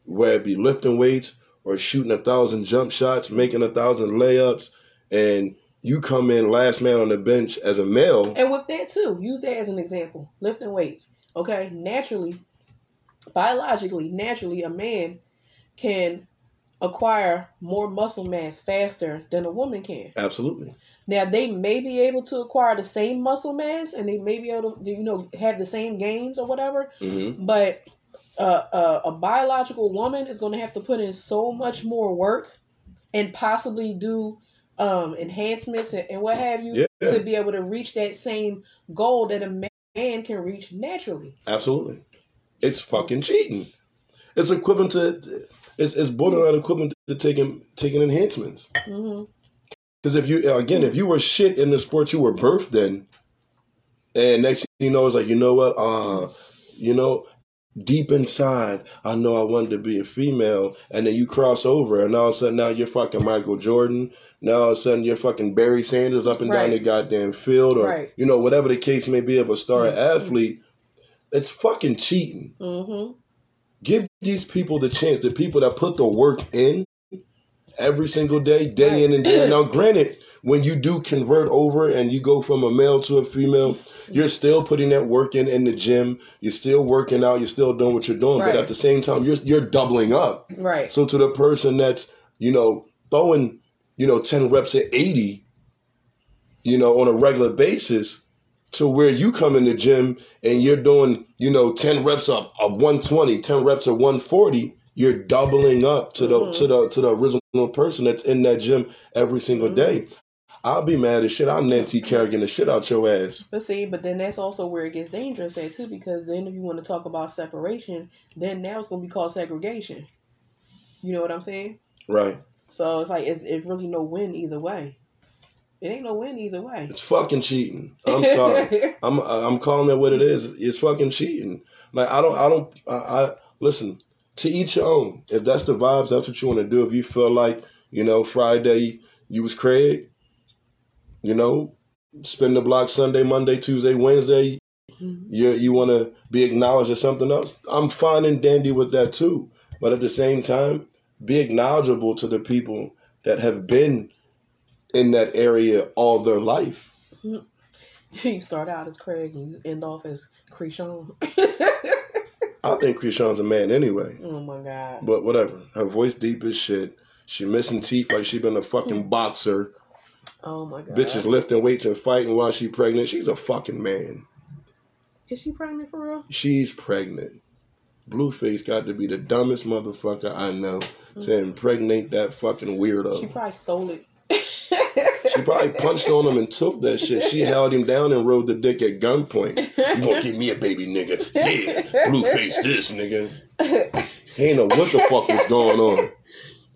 whether it be lifting weights or shooting a thousand jump shots, making a thousand layups, and you come in last man on the bench as a male. And with that too, use that as an example. Lifting weights. Okay, naturally, biologically, naturally, a man can acquire more muscle mass faster than a woman can. Absolutely. Now they may be able to acquire the same muscle mass and they may be able to, you know, have the same gains or whatever. hmm But uh, uh, a biological woman is going to have to put in so much more work and possibly do um, enhancements and, and what have you Yeah. to be able to reach that same goal that a man can reach naturally. Absolutely. It's fucking cheating. It's equivalent to it's, it's borderline equivalent to taking taking enhancements. Because if you again, if you were shit in the sport you were birthed in, and next thing you know, it's like you know what, uh, you know, deep inside, I know I wanted to be a female, and then you cross over, and all of a sudden now you're fucking Michael Jordan. Now all of a sudden you're fucking Barry Sanders up and down the goddamn field, or Right. you know whatever the case may be of a star Mhm. athlete. It's fucking cheating. hmm Give these people the chance. The people that put the work in every single day, day in and day out. Now, granted, when you do convert over and you go from a male to a female, you're still putting that work in in the gym. You're still working out. You're still doing what you're doing. Right. But at the same time, you're you're doubling up. Right. So to the person that's you know throwing you know ten reps at eighty, you know on a regular basis. To where you come in the gym and you're doing, you know, 10 reps of, of 120, 10 reps of 140, you're doubling up to the Mhm. to the to the original person that's in that gym every single Mhm. day. I'll be mad as shit. I'm Nancy Kerrigan the shit out your ass. But see, but then that's also where it gets dangerous at too, because then if you want to talk about separation, then now it's gonna be called segregation. You know what I'm saying? Right. So it's like it's, it's really no win either way. It ain't no win either way. It's fucking cheating. I'm sorry. I'm I'm calling it what it is. It's fucking cheating. Like I don't I don't I, I listen to each your own. If that's the vibes, that's what you want to do. If you feel like you know Friday you was Craig, you know, spin the block Sunday, Monday, Tuesday, Wednesday. Mhm. You you want to be acknowledged as something else. I'm fine and dandy with that too. But at the same time, be acknowledgeable to the people that have been in that area all their life. you start out as Craig and you end off as Chrisean. I think Chrisean's a man anyway. oh my god. But whatever. Her voice deep as shit. She missing teeth like she been a fucking boxer. Oh my god. Bitches lifting weights and fighting while she pregnant. She's a fucking man. Is she pregnant for real? She's pregnant. Blueface got to be the dumbest motherfucker I know to mm. impregnate that fucking weirdo. She probably stole it. She probably punched on him and took that shit. She held him down and rode the dick at gunpoint. You gonna give me a baby, nigga? Yeah, Blueface this, nigga. He ain't know what the fuck was going on.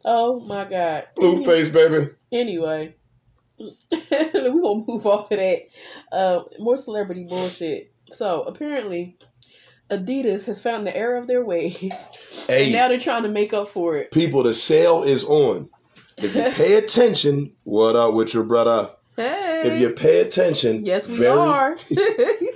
oh my god. Blueface, baby. Anyway, we gonna move off of that. Uh, more celebrity bullshit. So apparently, Adidas has found the error of their ways, and now they're trying to make up for it. people, the sale is on. If you pay attention, what up with your brother? Hey, If you pay attention, yes, we very- are.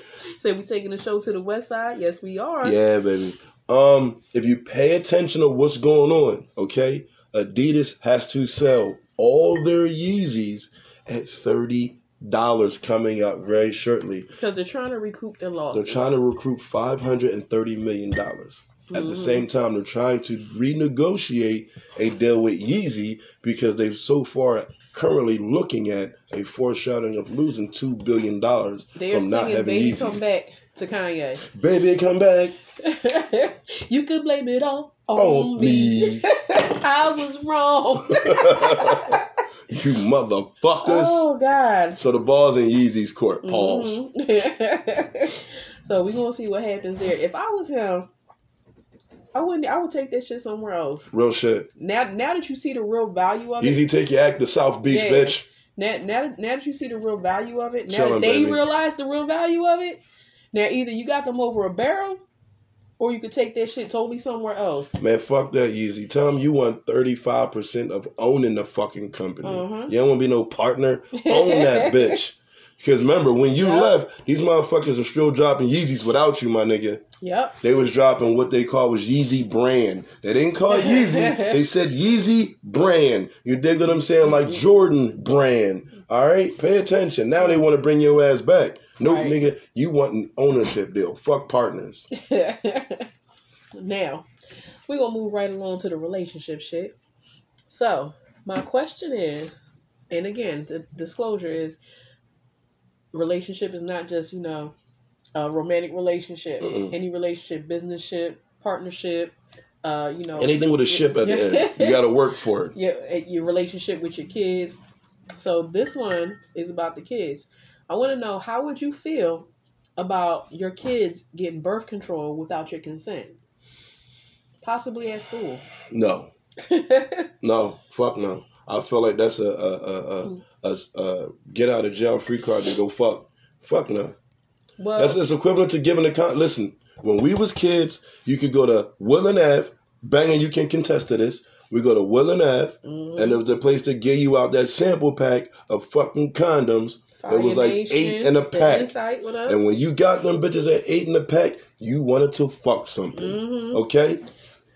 Say we taking the show to the west side. Yes, we are. Yeah, baby. Um, if you pay attention to what's going on, okay, Adidas has to sell all their Yeezys at thirty dollars coming up very shortly. Because they're trying to recoup their losses. They're trying to recruit five hundred and thirty million dollars. At the Mhm. same time, they're trying to renegotiate a deal with Yeezy because they've so far currently looking at a foreshadowing of losing two billion dollars They're from not having "Baby Yeezy. Come Back" to Kanye. Baby, come back you could blame it all on, on me. me. I was wrong. you motherfuckers. oh God. So the ball's in Yeezy's court. Pause. Mhm. so we're gonna see what happens there. If I was him, I wouldn't. I would take that shit somewhere else. Real shit. Now, now that you see the real value of it, Yeezy take your act to South Beach, Yeah. bitch. now, now, now that you see the real value of it, now Chillin', that they baby. realize the real value of it, now either you got them over a barrel, or you could take that shit totally somewhere else. Man, fuck that Yeezy. Tell him you want 35% of owning the fucking company. Mhm. You don't want to be no partner. Own that bitch. Because remember, when you Yep. left, these motherfuckers were still dropping Yeezys without you, my nigga. Yep. They was dropping what they call was Yeezy brand. They didn't call it Yeezy. they said Yeezy brand. You dig what I'm saying? Like Jordan brand. All right? Pay attention. Now they want to bring your ass back. Nope, Right. nigga. You want an ownership deal. Fuck partners. now, we're going to move right along to the relationship shit. So, my question is, and again, the disclosure is relationship is not just, you know, a romantic relationship, Mm-mm. any relationship, business ship, partnership, uh, you know, Anything with a ship at the end, you got to work for it. your your relationship with your kids. So this one is about the kids. I want to know how would you feel about your kids getting birth control without your consent, possibly at school. No. No, fuck no. I feel like that's a a a, a, a, a get out of jail free card to go fuck. Fuck no. well, That's it's equivalent to giving a con. Listen, when we was kids, you could go to Willen Ave. Banging, you can contest to this. We go to Willen Ave, mhm. and it was the place to give you out that sample pack of fucking condoms. It was like Nation, eight in a pack. Insight. And when you got them bitches at eight in a pack, you wanted to fuck something. Mhm. Okay.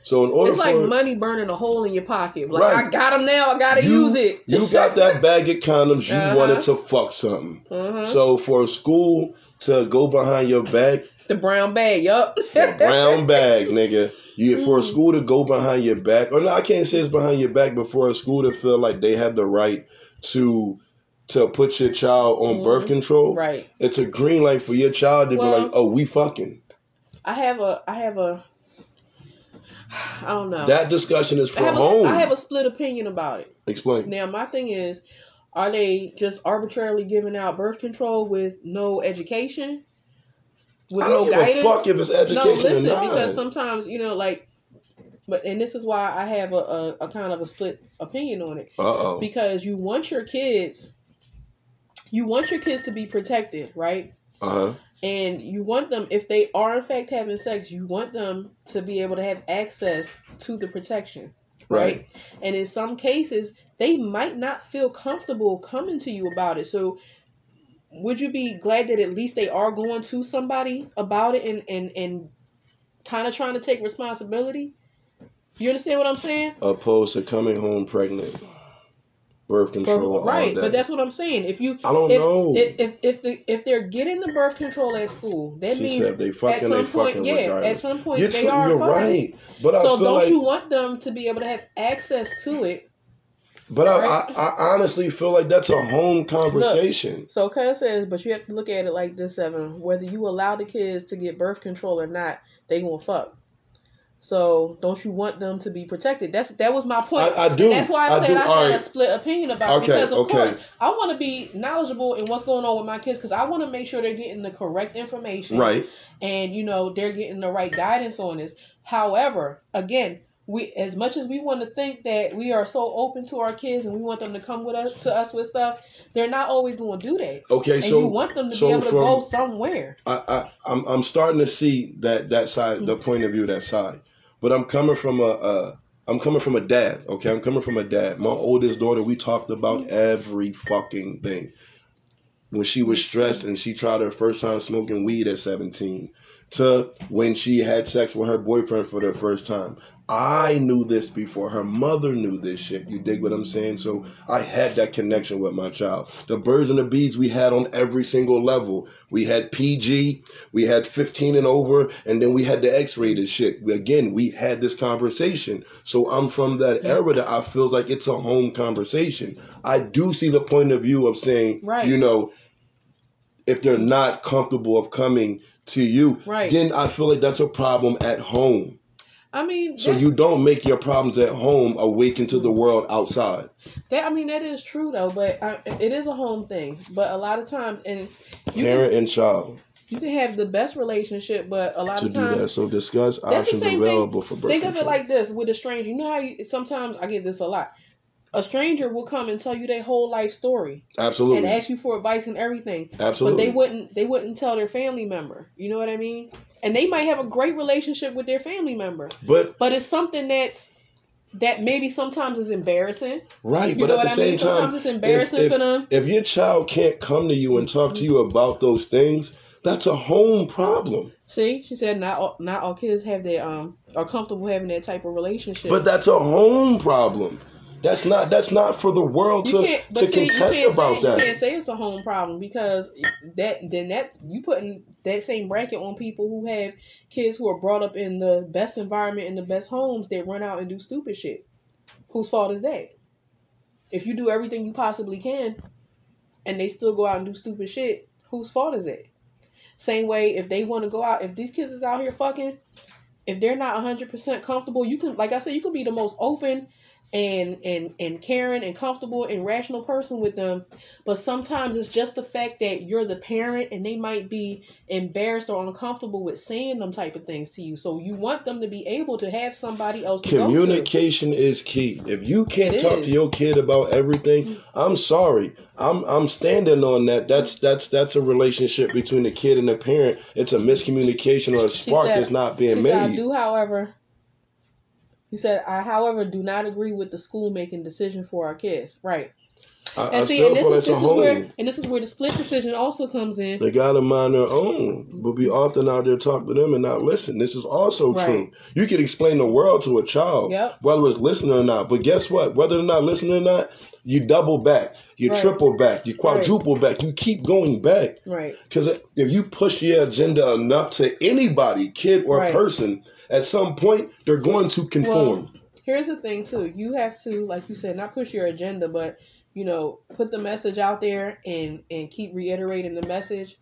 So in order It's like for money burning a hole in your pocket. Like Right. I got them now, I gotta you, use it. you got that bag of condoms, you Uh-huh. wanted to fuck something. Mhm. So for a school to go behind your back, the brown bag, yup. the brown bag, nigga. You for a Mm. school to go behind your back, or no, I can't say it's behind your back, but for a school to feel like they have the right to to put your child on Mhm. birth control, right. it's a green light for your child to Well- be like, oh, we fucking. I have a I have a I don't know. That discussion is I for have, home. a, I have a split opinion about it. Explain. Now, my thing is, are they just arbitrarily giving out birth control with no education, with I don't no give guidance? a fuck if it's education no, listen, because sometimes you know, like, but and this is why I have a, a, a kind of a split opinion on it uh oh. because you want your kids, you want your kids to be protected, right? Uh huh. And you want them if they are in fact having sex you want them to be able to have access to the protection right, Right. and in some cases they might not feel comfortable coming to you about it. So would you be glad that at least they are going to somebody about it and and and kind of trying to take responsibility? You understand what i'm saying? Opposed to coming home pregnant, birth control, all right that. but that's what i'm saying if you I don't if, know. if, if if the if they're getting the birth control at school that she means said they at fucking, they some point, fucking yeah, regardless. at some point You're, they are. you're fucking. right, but I So don't like, you want them to be able to have access to it? but I, right? I, I honestly feel like that's a home conversation. So Cuz says, but you have to look at it like this, Evan. Whether you allow the kids to get birth control or not, they gonna fuck. So don't you want them to be protected? That's that was my point. I, I do. That's why I, I said do. I All had a split opinion about it Okay, because of okay. course I want to be knowledgeable in what's going on with my kids because I want to make sure they're getting the correct information. Right. and you know they're getting the right guidance on this. However, again, we as much as we want to think that we are so open to our kids and we want them to come with us to us with stuff, they're not always going to do that. Okay. And So you want them to so be able to go somewhere. I, I I'm I'm starting to see that that side, the mm-hmm. point of view, that side. But I'm coming from a, a I'm coming from a dad. Okay, I'm coming from a dad. My oldest daughter, we talked about every fucking thing. When she was stressed and she tried her first time smoking weed at 17, to when she had sex with her boyfriend for the first time. I knew this before. Her mother knew this shit. You dig what I'm saying? So I had that connection with my child. The birds and the bees we had on every single level. We had PG, we had 15 and over, and then we had the X-rated shit. Again, we had this conversation. So I'm from that era that I feels like it's a home conversation. I do see the point of view of saying, Right. you know, if they're not comfortable of coming to you, Right. then I feel like that's a problem at home. I mean, So you don't make your problems at home awaken to the world outside. that I mean that is true though, but I, it is a home thing. But a lot of times, and you Parent can, and child you can have the best relationship, but a lot to of do times that. So discuss options same thing. available for birth Think of it like this with a stranger. You know how you, sometimes I get this a lot. A stranger will come and tell you their whole life story Absolutely. and ask you for advice and everything, Absolutely. but they wouldn't. They wouldn't tell their family member. You know what I mean? and they might have a great relationship with their family member, But but it's something that's that maybe sometimes is embarrassing. right, You but at the I same mean? time, Sometimes it's embarrassing if, for them. if your child can't come to you and talk to you about those things, that's a home problem. See, she said not all, not all kids have that um are comfortable having that type of relationship. But that's a home problem. That's not that's not for the world to to see, contest about say, that. You can't say it's a home problem because that then that you putting that same bracket on people who have kids who are brought up in the best environment in the best homes that run out and do stupid shit. Whose fault is that? If you do everything you possibly can, and they still go out and do stupid shit, whose fault is it? Same way, if they want to go out, if these kids is out here fucking, if they're not hundred percent comfortable, you can, like I said, you can be the most open and and and caring and comfortable and rational person with them but sometimes it's just the fact that you're the parent and they might be embarrassed or uncomfortable with saying them type of things to you so you want them to be able to have somebody else to go to. Communication is key. If you can't It talk is. to your kid about everything, mm-hmm. I'm sorry. I'm I'm standing on that. That's that's that's a relationship between the kid and the parent. It's a miscommunication or a spark said- that's not being He said, I made. do, however, he said, I, however, do not agree with the school making decision for our kids. Right. I, And I see, and this is this is where and this is where the split decision also comes in. They gotta mind their own, but we often out there talk to them and not listen. This is also Right. true. You can explain the world to a child, Yep. whether it's listening or not. But guess what? Whether they're not listening or not, you double back, you Right. triple back, you quadruple back, you keep going back. Right. Because if you push your agenda enough to anybody, kid or Right. person, at some point they're going to conform. here's the thing too you have to like you said not push your agenda but you know put the message out there and and keep reiterating the message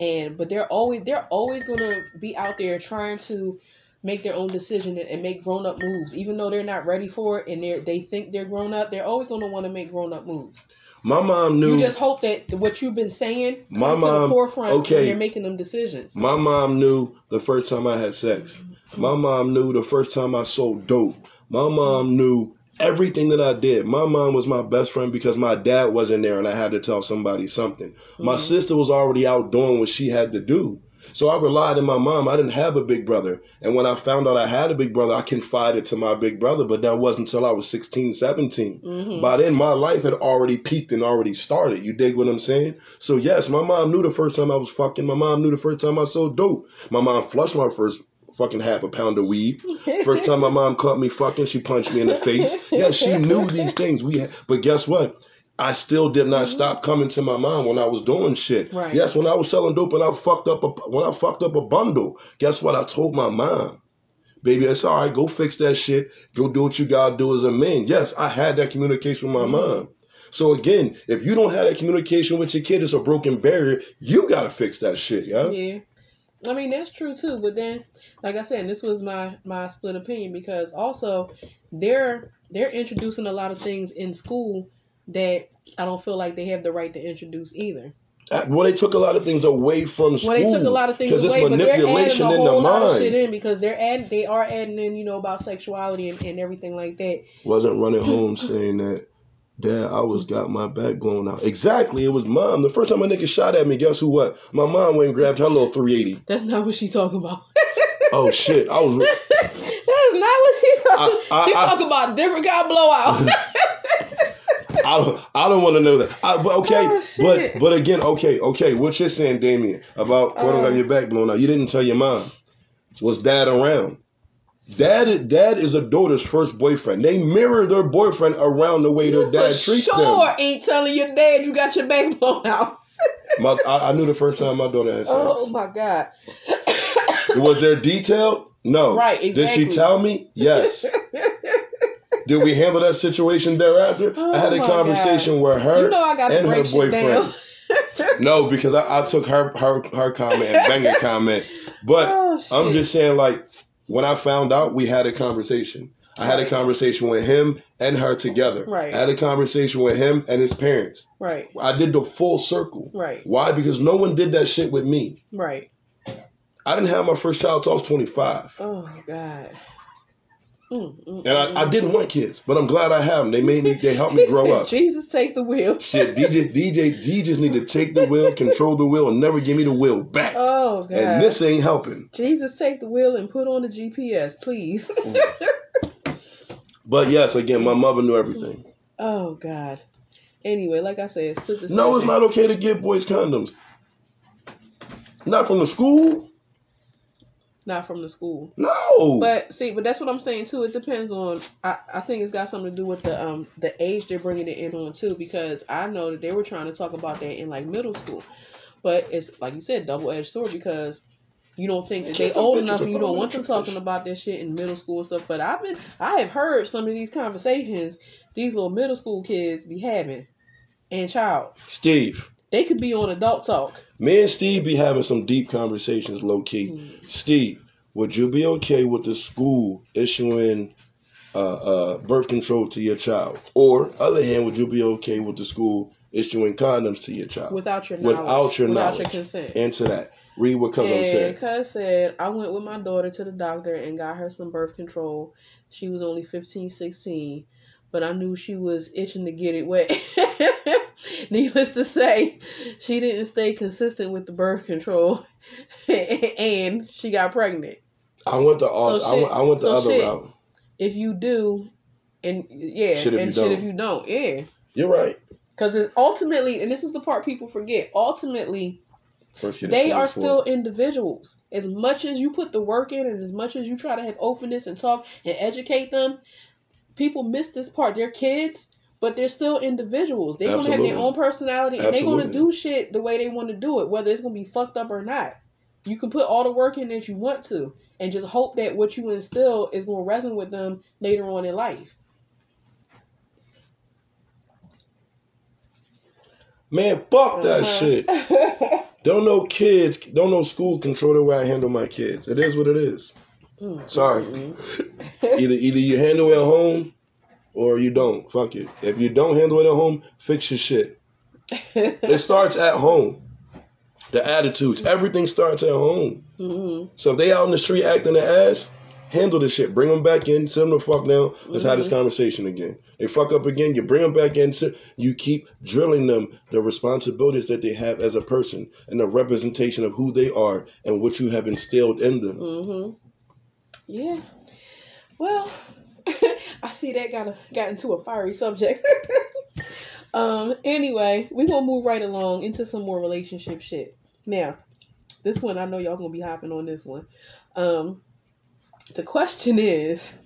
and but they're always they're always going to be out there trying to make their own decision and- make grown up moves even though they're not ready for it and they they think they're grown up they're always going to want to make grown up moves My mom knew. you just hope that what you've been saying comes My to the mom- forefront okay. when you're making them decisions My mom knew the first time I had sex. My mom knew the first time I sold dope. My mom knew everything that I did. My mom was my best friend because my dad wasn't there and I had to tell somebody something. My Mhm. sister was already out doing what she had to do. So I relied on my mom. I didn't have a big brother. And when I found out I had a big brother, I confided to my big brother, but that wasn't until I was 16, 17. hmm By then, my life had already peaked and already started. You dig what I'm saying? So yes, my mom knew the first time I was fucking. My mom knew the first time I sold dope. My mom flushed my first fucking half a pound of weed. First time my mom caught me fucking, she punched me in the face. Yeah, she knew these things. We, had, but guess what? I still did not stop coming to my mom when I was doing shit. Right. Yes, when I was selling dope and I fucked up a when I fucked up a bundle. Guess what? I told my mom. Baby, it's all right. Go fix that shit. Go do what you gotta do as a man. Yes, I had that communication with my Mhm. mom. So again, if you don't have that communication with your kid, it's a broken barrier. You gotta fix that shit, yeah. Yeah. I mean that's true too, but then like I said, this was my my split opinion because also they're they're introducing a lot of things in school that I don't feel like they have the right to introduce either. Uh, Well, they took a lot of things away from school. Well, they took a lot of things away, but they're adding a manipulation in the whole lot of shit mind. in because they're adding they are adding in you know about sexuality and, and everything like that. Wasn't running home saying that. Dad, I was got my back blown out. Exactly, it was mom. The first time a nigga shot at me, guess who? What? My mom went and grabbed her little 380. That's not what she talking about. Oh shit! I was. That's not what she talking. I- I- She's I- talking about different kind blowout. I don't. I don't want to know that. I, but okay, Oh, but but again, okay, okay. What you're saying, Damien, about quote unquote Um, your back blown out? You didn't tell your mom. Was dad around? Dad, dad is a daughter's first boyfriend. They mirror their boyfriend around the way their You dad for treats sure them. ain't telling your dad you got your back blown out. My, I, I knew the first time my daughter had sex. Oh my god. Was there detail? No. Right, Exactly. Did she tell me? Yes. Did we handle that situation thereafter? I oh, had a Oh conversation with her you know and her boyfriend. No, because I, I took her her her comment and bang a comment. But oh. I'm just saying, like, when I found out, we had a mm-hmm. conversation. I had a conversation with him and her together. Right. I had a conversation with him and his parents. right, I did the full circle. right, Why? Because no one did that shit with me. right. I didn't have my first child till I was 25. Oh god. Mm, mm, And I, I didn't want kids, but I'm glad I have them. They made me, they helped me grow up. Jesus, take the wheel. Shit, DJ, DJ, D just need to take the wheel, control the wheel, and never give me the wheel back. Oh Oh god. and this ain't helping. Jesus, take the wheel and put on the GPS, please. But yes, again, my mother knew everything. oh God. Anyway, like I said, split the. No, it's not okay to give boys condoms. Not from the school. Not from the school. No. But see, but that's what I'm saying too. It depends on. I, I think it's got something to do with the um the age they're bringing it in on too. Because I know that they were trying to talk about that in like middle school, but it's like you said, double edged sword because you don't think that they old enough and you don't want them talking about that shit in middle school stuff. But I've been I have heard some of these conversations these little middle school kids be having, and child Steve, they could be on adult talk. Me and Steve be having some deep conversations, low key. Mm. Steve, would you be okay with the school issuing uh, uh, birth control to your child? Or, other hand, would you be okay with the school issuing condoms to your child? Without your knowledge, Without your knowledge, without your consent. Answer that. Read what cousin said. Cuz said, I went with my daughter to the doctor and got her some birth control. She was only 15, 16, but I knew she was itching to get it wet. Needless to say, she didn't stay consistent with the birth control and she got pregnant. I went the alt- So I, went. I went the So other shit. route. If you do, and yeah, Shit and shit if you don't, yeah. You're right. Because it's ultimately, and this is the part people forget, ultimately, they are still individuals. As much as you put the work in and as much as you try to have openness and talk and educate them, people miss this part. They're kids, but they're still individuals. They're gonna have their own personality and they're gonna do shit the way they want to do it, whether it's gonna be fucked up or not. You can put all the work in that you want to and just hope that what you instill is gonna resonate with them later on in life. Man, fuck that Uh-huh. shit. Don't know kids, don't know school control the way I handle my kids. It is what it is. Mm, Sorry. mm, Either either you handle it at home or you don't. Fuck it. If you don't handle it at home, fix your shit. It starts at home. The attitudes, everything starts at home. Mhm. So if they out in the street acting the ass, handle the shit. Bring them back in, send them the fuck down. Let's have this conversation again. They fuck up again, you bring them back in. sit- You keep drilling them the responsibilities that they have as a person and the representation of who they are and what you have instilled in them. hmm Yeah. Well, I see that got a, got into a fiery subject. um. Anyway, we gonna move right along into some more relationship shit. Now, this one I know y'all gonna be hopping on this one. Um. The question is,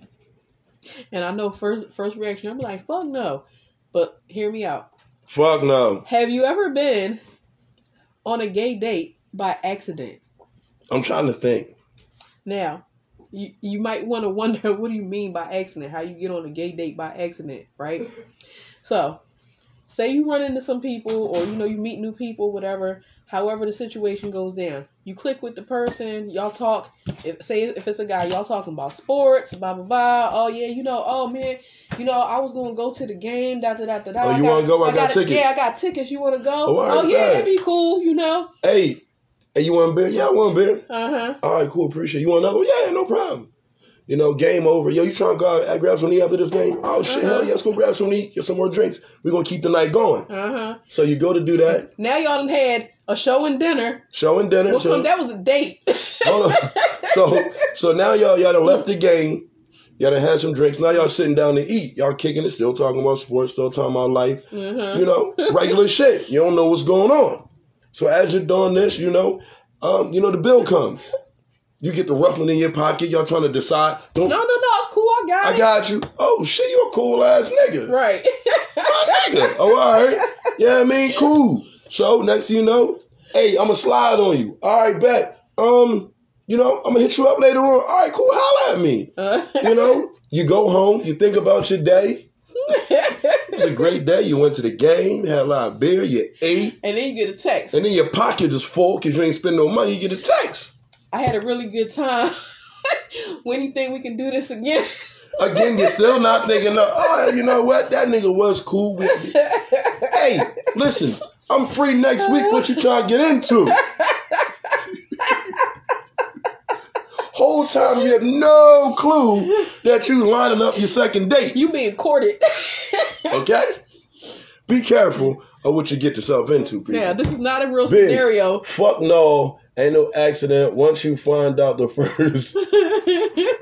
and I know first first reaction I'm like fuck no, but hear me out. Fuck no. Have you ever been on a gay date by accident? I'm trying to think. Now, you you might want to wonder what do you mean by accident? How you get on a gay date by accident, right? So, say you run into some people or you know you meet new people, whatever. However the situation goes down, you click with the person, y'all talk. If say if it's a guy, y'all talking about sports, blah blah blah. Oh yeah, you know, oh man, you know, I was gonna go to the game, da da da da. Oh, I you got- wanna go? I got a- tickets. Yeah, I got tickets. You wanna go? Oh, oh yeah, that'd be cool. You know. Hey, hey, you want a beer? Yeah, I want a beer. Uh huh. All right, cool. Appreciate it. You want another one? Yeah, no problem. You know, game over. Yo, you trying to go out and grab some eat after this game? Oh, shit, Uh-huh. hell yeah, let's go grab some eat, get some more drinks. We're going to keep the night going. Uh huh. So you go to do that, Now y'all done had a show and dinner. show and dinner. Well, so, that was a date. hold on. so, so now y'all, y'all done left the game. Y'all done had some drinks. Now y'all sitting down to eat. Y'all kicking it, still talking about sports, still talking about life. Mhm. You know, regular shit. You don't know what's going on. So as you're doing this, you know, um, you know, the bill come. You get the ruffling in your pocket. Y'all trying to decide. Don't No, no, no, it's cool. I got I it. got you. Oh shit, you a cool ass nigga. right. My nigga. Oh, all right. Yeah, I mean, cool. So next thing you know, hey, I'ma slide on you. All right, bet. Um, you know, I'm gonna hit you up later on. All right, cool. Holla at me. Uh, You know, you go home, you think about your day. It was a great day. You went to the game, had a lot of beer, you ate, and then you get a text. and then your pocket is full because you ain't spend no money. You get a text. I had a really good time. when you think we can do this again? Again, you're still not thinking, oh, you know what? That nigga was cool. Hey, listen, I'm free next week. What you trying to get into? Whole time you have no clue that you lining up your second date. you being courted. Okay? Be careful of what you get yourself into, people. Yeah, this is not a real Vince. scenario. Fuck no, ain't no accident. Once you find out the first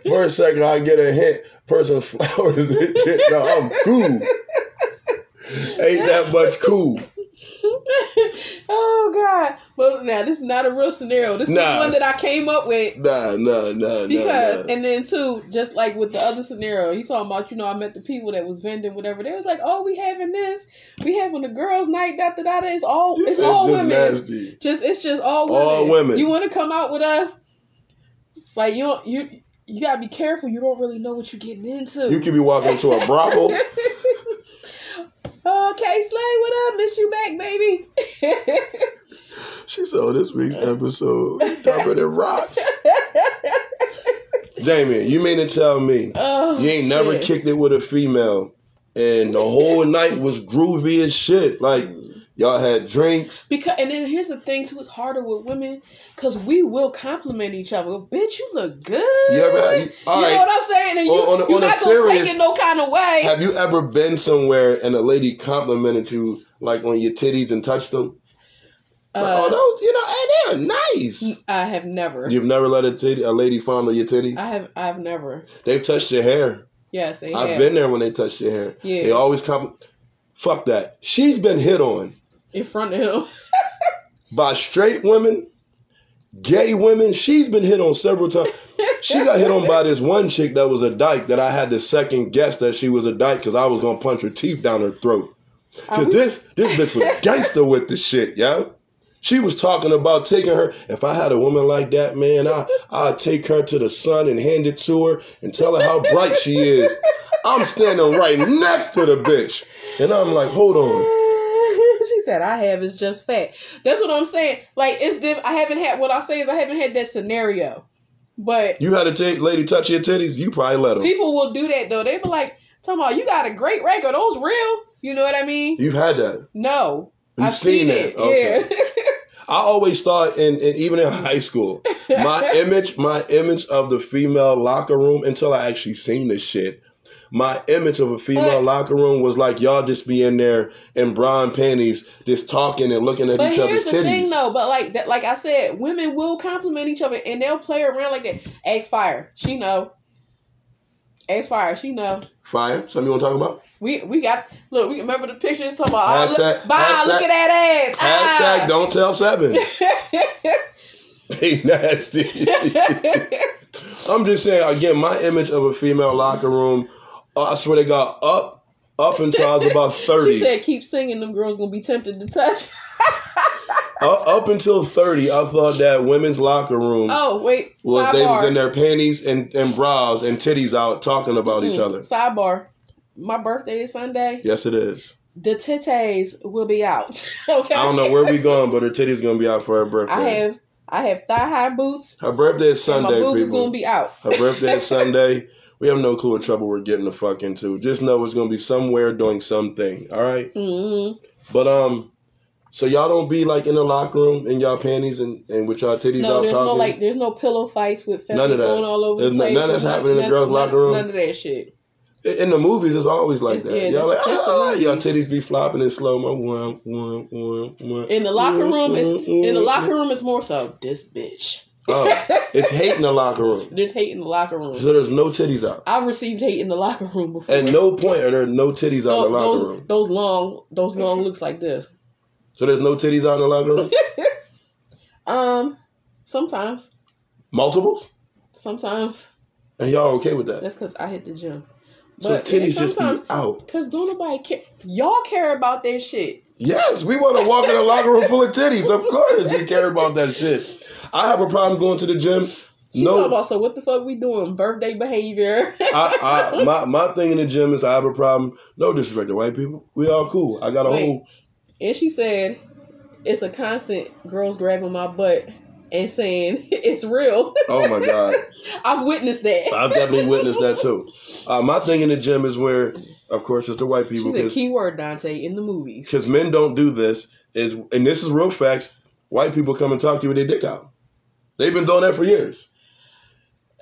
first second I get a hint, person flowers shit, no, I'm cool. Ain't that much cool. oh God! But now this is not a real scenario. This Nah. is one that I came up with Nah, nah, nah, because, nah, nah. and then too, just like with the other scenario, he talking about you know I met the people that was vending whatever. They was like, oh, we having this, we having a girls' night. Da da da. It's all You it's all women. nasty. Just it's just all women. All women. You want to come out with us? Like you don't you. You gotta be careful. You don't really know what you're getting into. You could be walking into a brothel. oh, K Slay, what up? Miss you back, baby. She oh, this week's episode covered in rocks. Damien, you mean to tell me oh, you ain't never kicked it with a female and the whole night was groovy as shit? Like, y'all had drinks. Because and then here's the thing too, it's harder with women because we will compliment each other. Bitch, you look good. Yeah, had, all you right. know what I'm saying? And you, On- on a- you're on not gonna serious- take it no kind of way. Have you ever been somewhere and a lady complimented you like on your titties and touched them? Like, Uh, oh, those, you know, hey, they're nice. I have never. You've never let a titty, a lady fondle your titty? I have. I've never. They've touched your hair. Yes, they I've have. been there when they touched your hair. Yeah. They always compliment. Fuck that. She's been hit on in front of him. by straight women, gay women. She's been hit on several times. She got hit on by this one chick that was a dyke that I had to second guess that she was a dyke because I was gonna punch her teeth down her throat. Oh. Cause we- this this bitch was gangster with the shit, yo. She was talking about taking her. If I had a woman like that, man, I I'd take her to the sun and hand it to her and tell her how bright she is. I'm standing right next to the bitch, and I'm like, hold on. Said, "I have is just fat." That's what I'm saying. Like it's diff- I haven't had what I say is I haven't had that scenario, but You had to take lady touch your titties. You probably let her. people will do that though. They be like, "Talking about you got a great record. Those real?" You know what I mean? You've had that. No, You've I've seen seen, it. it. Okay. Yeah. I always thought, in, in even in high school, my image, my image of the female locker room until I actually seen this shit. My image of a female But- locker room was like y'all just be in there in brown panties, just talking and looking at But each here's other's the titties. thing, though. But like that, like I said, women will compliment each other and they'll play around like that. X Fire, she know. X Fire, she know. Fire. Something you want to talk about? We we got look. We remember the pictures talking about. Oh, Hashtag- look, bye, hashtag- look at that ass. Hashtag ah. don't tell seven. They nasty. I'm just saying again, my image of a female locker room. Uh, I swear they got up up until I was about thirty. She said, "Keep singing. Them girls gonna be tempted to touch." up, up until 30, I thought that women's locker rooms oh wait, was sidebar. they was in their panties and, and bras and titties out talking about each Mm, other. Sidebar. My birthday is Sunday. Yes, it is. The titties will be out. okay. I don't know where we going, but her titties gonna be out for her birthday. I have I have thigh high boots. her birthday is and my Sunday, boobs is people. gonna be out. her birthday is Sunday. We have no clue what trouble we're getting the fuck into. Just know it's gonna be somewhere doing something. All right. hmm But um, so y'all don't be like in the locker room in y'all panties and, and with y'all titties No, out there's talking. no like there's no pillow fights with None of feathers that. going all over There's the place. none of that's happening in the girls' none- locker room? None of that shit. In the movies, it's always like It's- that. yeah, y'all like, that's- that's the ah, y'all titties be flopping in slow mo. One, one, one, one. In the locker room, it's in the locker room. room. It's more so this bitch. Oh, it's hate in the locker room. There's hate in the locker room. So there's no titties out. I've received hate in the locker room before. At no point are there no titties out in the locker those, room. those long those long looks like this. So there's no titties out in the locker room. Um, sometimes, Multiples, sometimes and y'all okay with that? that's because I hit the gym. So But yeah, titties just be out. Cause don't nobody care. Y'all care about that shit. Yes, we want to walk in a locker room full of titties. Of course, we care about that shit. I have a problem going to the gym. She no, talking about so what the fuck we doing? Birthday behavior. I, I my my thing in the gym is I have a problem. No disrespect to white people. We all cool. I got a Wait. whole and she said it's a constant girls grabbing my butt and saying it's real. oh my god. I've witnessed that. I've definitely witnessed that too. Uh, my thing in the gym is where, of course, it's the white people said because keyword Dante in the movies. because men don't do this. Is and this is real facts. White people come and talk to you with their dick out. They've been doing that for years.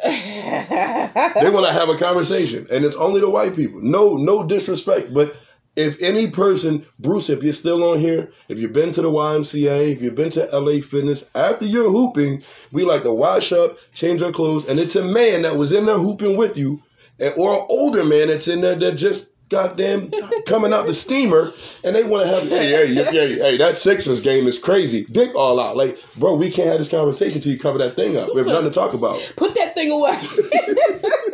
They want to have a conversation, and it's only the white people. No, no disrespect, but if any person, Bruce, if you're still on here, if you've been to the YMCA, if you've been to LA Fitness, after you're hooping, we like to wash up, change our clothes, and it's a man that was in there hooping with you, and, or an older man that's in there that just goddamn coming out the steamer, and they want to have, hey, hey, hey, hey, hey, that Sixers game is crazy, dick all out. Like, bro, we can't have this conversation till you cover that thing up. We have nothing to talk about. Put that thing away.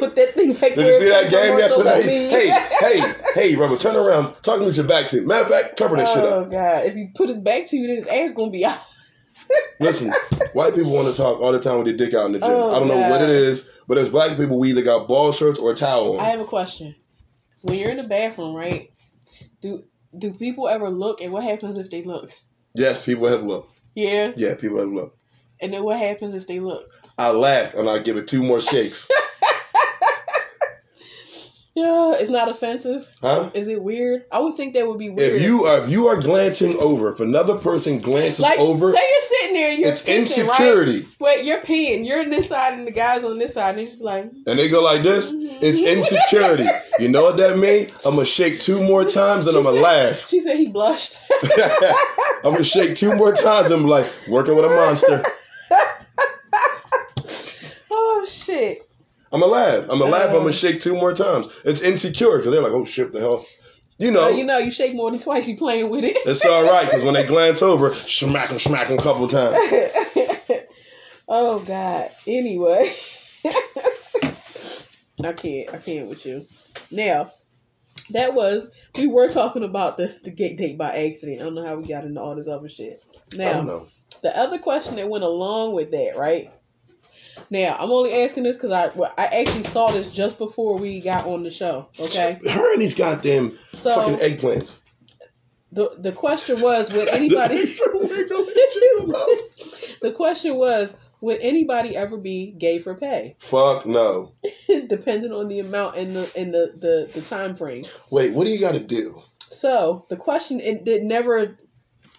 Put that thing back Did you see that game yesterday? Hey, hey, hey, Rebel, turn around. Talking with your back to. Matter of fact, cover that shit up. Oh. God! If you put his back to you, then his ass gonna be out. Listen, white people want to talk all the time with their dick out in the gym. Oh, I don't know what it is, but as black people, we either got ball shirts or a towel on. I have a question. When you're in the bathroom, right? Do do people ever look, and what happens if they look? yes, people have looked. Yeah, Yeah, people have looked. and then what happens if they look? I laugh and I give it two more shakes. Yeah, it's not offensive. Huh? Is it weird? I would think that would be weird. If you are if you are glancing over, if another person glances like, over, say you're sitting there, and you're it's pissing, insecurity. Right? Wait, you're peeing. You're on this side, and the guys on this side, and they just like, And they go like this, mm-hmm. it's insecurity. You know what that means? I'm gonna shake two more times and I'm gonna laugh. She said he blushed. I'm gonna shake two more times and be like, working with a monster. oh shit! I'm gonna laugh. I'm gonna laugh. I'm Oh. gonna shake two more times. It's insecure because they're like, oh shit, the hell. You know, Well, you know, you shake more than twice. You playing with it. it's all right because when they glance over, smack them, smack them a couple of times. oh God. Anyway, I can't. I can't with you. Now, that was we were talking about the the gay date by accident. I don't know how we got into all this other shit. I Now, don't know. the other question that went along with that, right? Now, I'm only asking this because I well, I actually saw this just before we got on the show. Okay, Her and these goddamn so fucking eggplants. the the question was, would anybody? the question was, would anybody ever be gay for pay? Fuck no. depending on the amount and the and the, the the time frame. Wait, what do you got to do? So the question it did never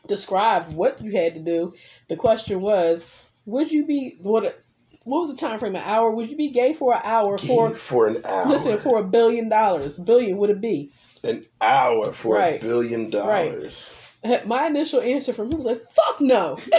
describe what you had to do. The question was, would you be what? What was the time frame? An hour? Would you be gay for an hour for? for an hour. Listen, for a billion dollars, billion would it be? an hour for Right. a billion Right. dollars. My initial answer from him was like, "Fuck no."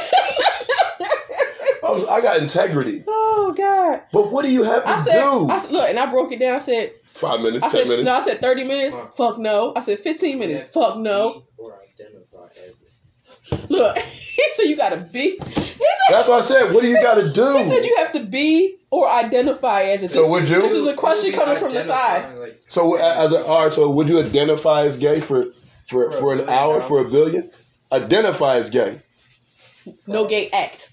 I, was, I got integrity. oh God. But what do you have to I said, do? I said, look, and I broke it down. I said, Five minutes, I ten said, minutes. no, I said thirty minutes. Fuck. Fuck no. I said fifteen minutes. Fuck no. Or identify as it. Look, he said you gotta be. Said, That's what I said. What do you got to do? he said you have to be or identify as a. So would you? This is a question coming from the side. Like, So as an all right, so would you identify as gay for for, For for an billion hour for a billion? Identify as gay. No gay act.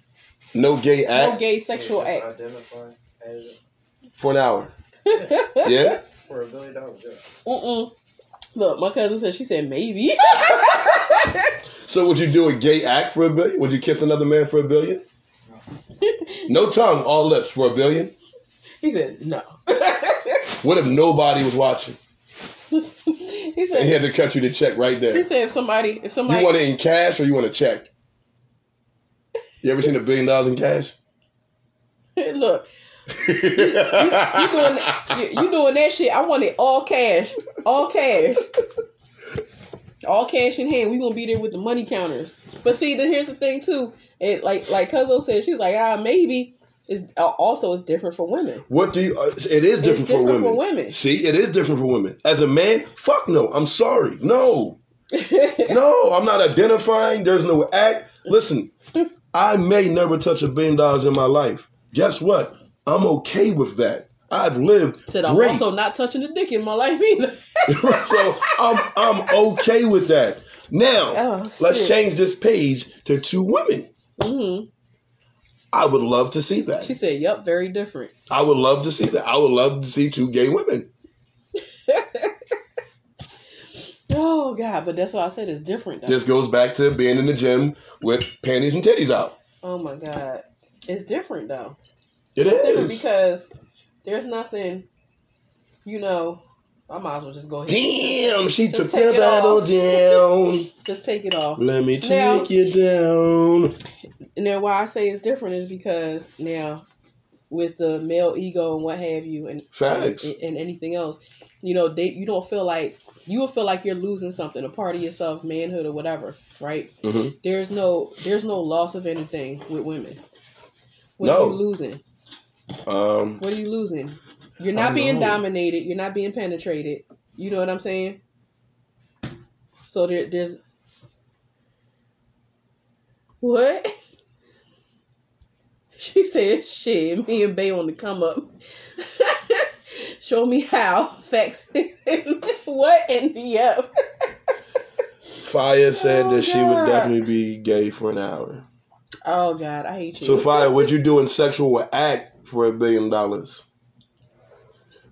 No gay act. No gay sexual act. Identify as for an hour. Mm-mm. Yeah. for a billion dollars. Yeah. Look, my cousin said she said maybe. So would you do a gay act for a billion? Would you kiss another man for a billion? No tongue, all lips for a billion. he said no. What if nobody was watching he and he said. had to cut you the check right there. He said if somebody if somebody, You want it in cash or you want a check? You ever seen a billion dollars in cash? look you, you doing you, you doing that shit. I want it all cash, all cash, all cash in hand. We gonna be there with the money counters. But see, then here's the thing too. It like like Cuzzo said, she's like ah maybe. It's uh, also it's different for women. What do you? Uh, it is different, different for, women. for women. See, it is different for women. As a man, fuck no. I'm sorry. No, no. I'm not identifying. There's no act. Listen, I may never touch a billion dollars in my life. Guess what? I'm okay with that. I've lived Said I'm great. also not touching a dick in my life either. so I'm I'm okay with that. Now Oh, let's change this page to two women. Mm-hmm. I would love to see that. She said, "Yep, very different." I would love to see that. I would love to see two gay women. Oh God, but that's why I said it's different. Though. This goes back to being in the gym with panties and titties out. oh my God, it's different though. It It's because there's nothing, you know. I might as well just go ahead. Damn, she Just took the battle down. Just take it off. Let me take Now- you down. And then why I say it's different is because now with the male ego and what have you, and Facts. and, and anything else. You know, they you don't feel like you will feel like you're losing something, a part of yourself, manhood or whatever, right? Mhm. There's no there's no loss of anything with women. What No. are you losing? Um, What are you losing? You're not being know. dominated. You're not being penetrated. You know what I'm saying? So there, there's what? She said, "Shit, me and Bay on the come up. Show me how. Facts. what in the up? Fire said Oh, that she would definitely be gay for an hour. Oh God, I hate you. So, Fire, would you do a sexual act for a billion dollars?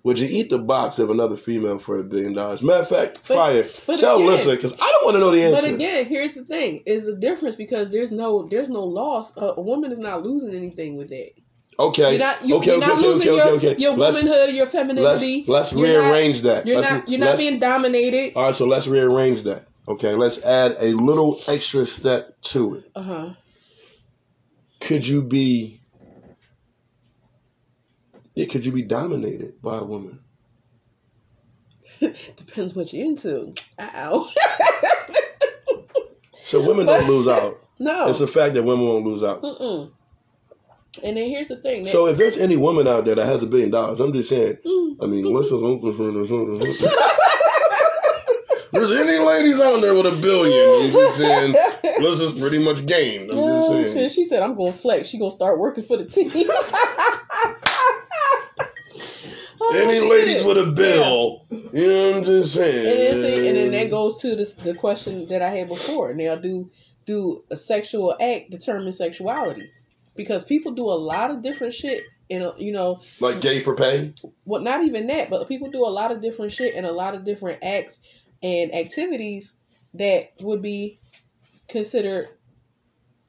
Would you eat the box of another female for a billion dollars? Matter of fact, But- Fire, but tell again- Lissa, because I don't want to know the answer. But again, here's the thing: is the difference because there's no there's no loss. A, a woman is not losing anything with that. okay, You're not you, okay, you're okay, not okay, losing okay, your okay, okay. your let's, womanhood, your let's, femininity. let's not- rearrange that. You're Let's- not you're not being dominated. All right, so let's rearrange that. Okay, let's add a little extra step to it. Uh huh. Could you be? Yeah, could you be dominated by a woman? Depends what you're into. Ow. So women don't lose out. no. It's a fact that women won't lose out. Mm-mm. And then here's the thing. So if there's any woman out there that has a billion dollars, I'm just saying. Mm. I mean, what's his uncle this? There's any ladies out there with a billion? I'm just saying. This is pretty much game. I'm just Oh, saying. She said, I'm going to flex. She going to start working for the team. Any ladies with a bill? Yeah, I'm just And then, saying. see, and then that goes to the, the question that I had before. Now, do do a sexual act determine sexuality? Because people do a lot of different shit. and you know, like gay for pay. well, not even that, but people do a lot of different shit and a lot of different acts and activities that would be considered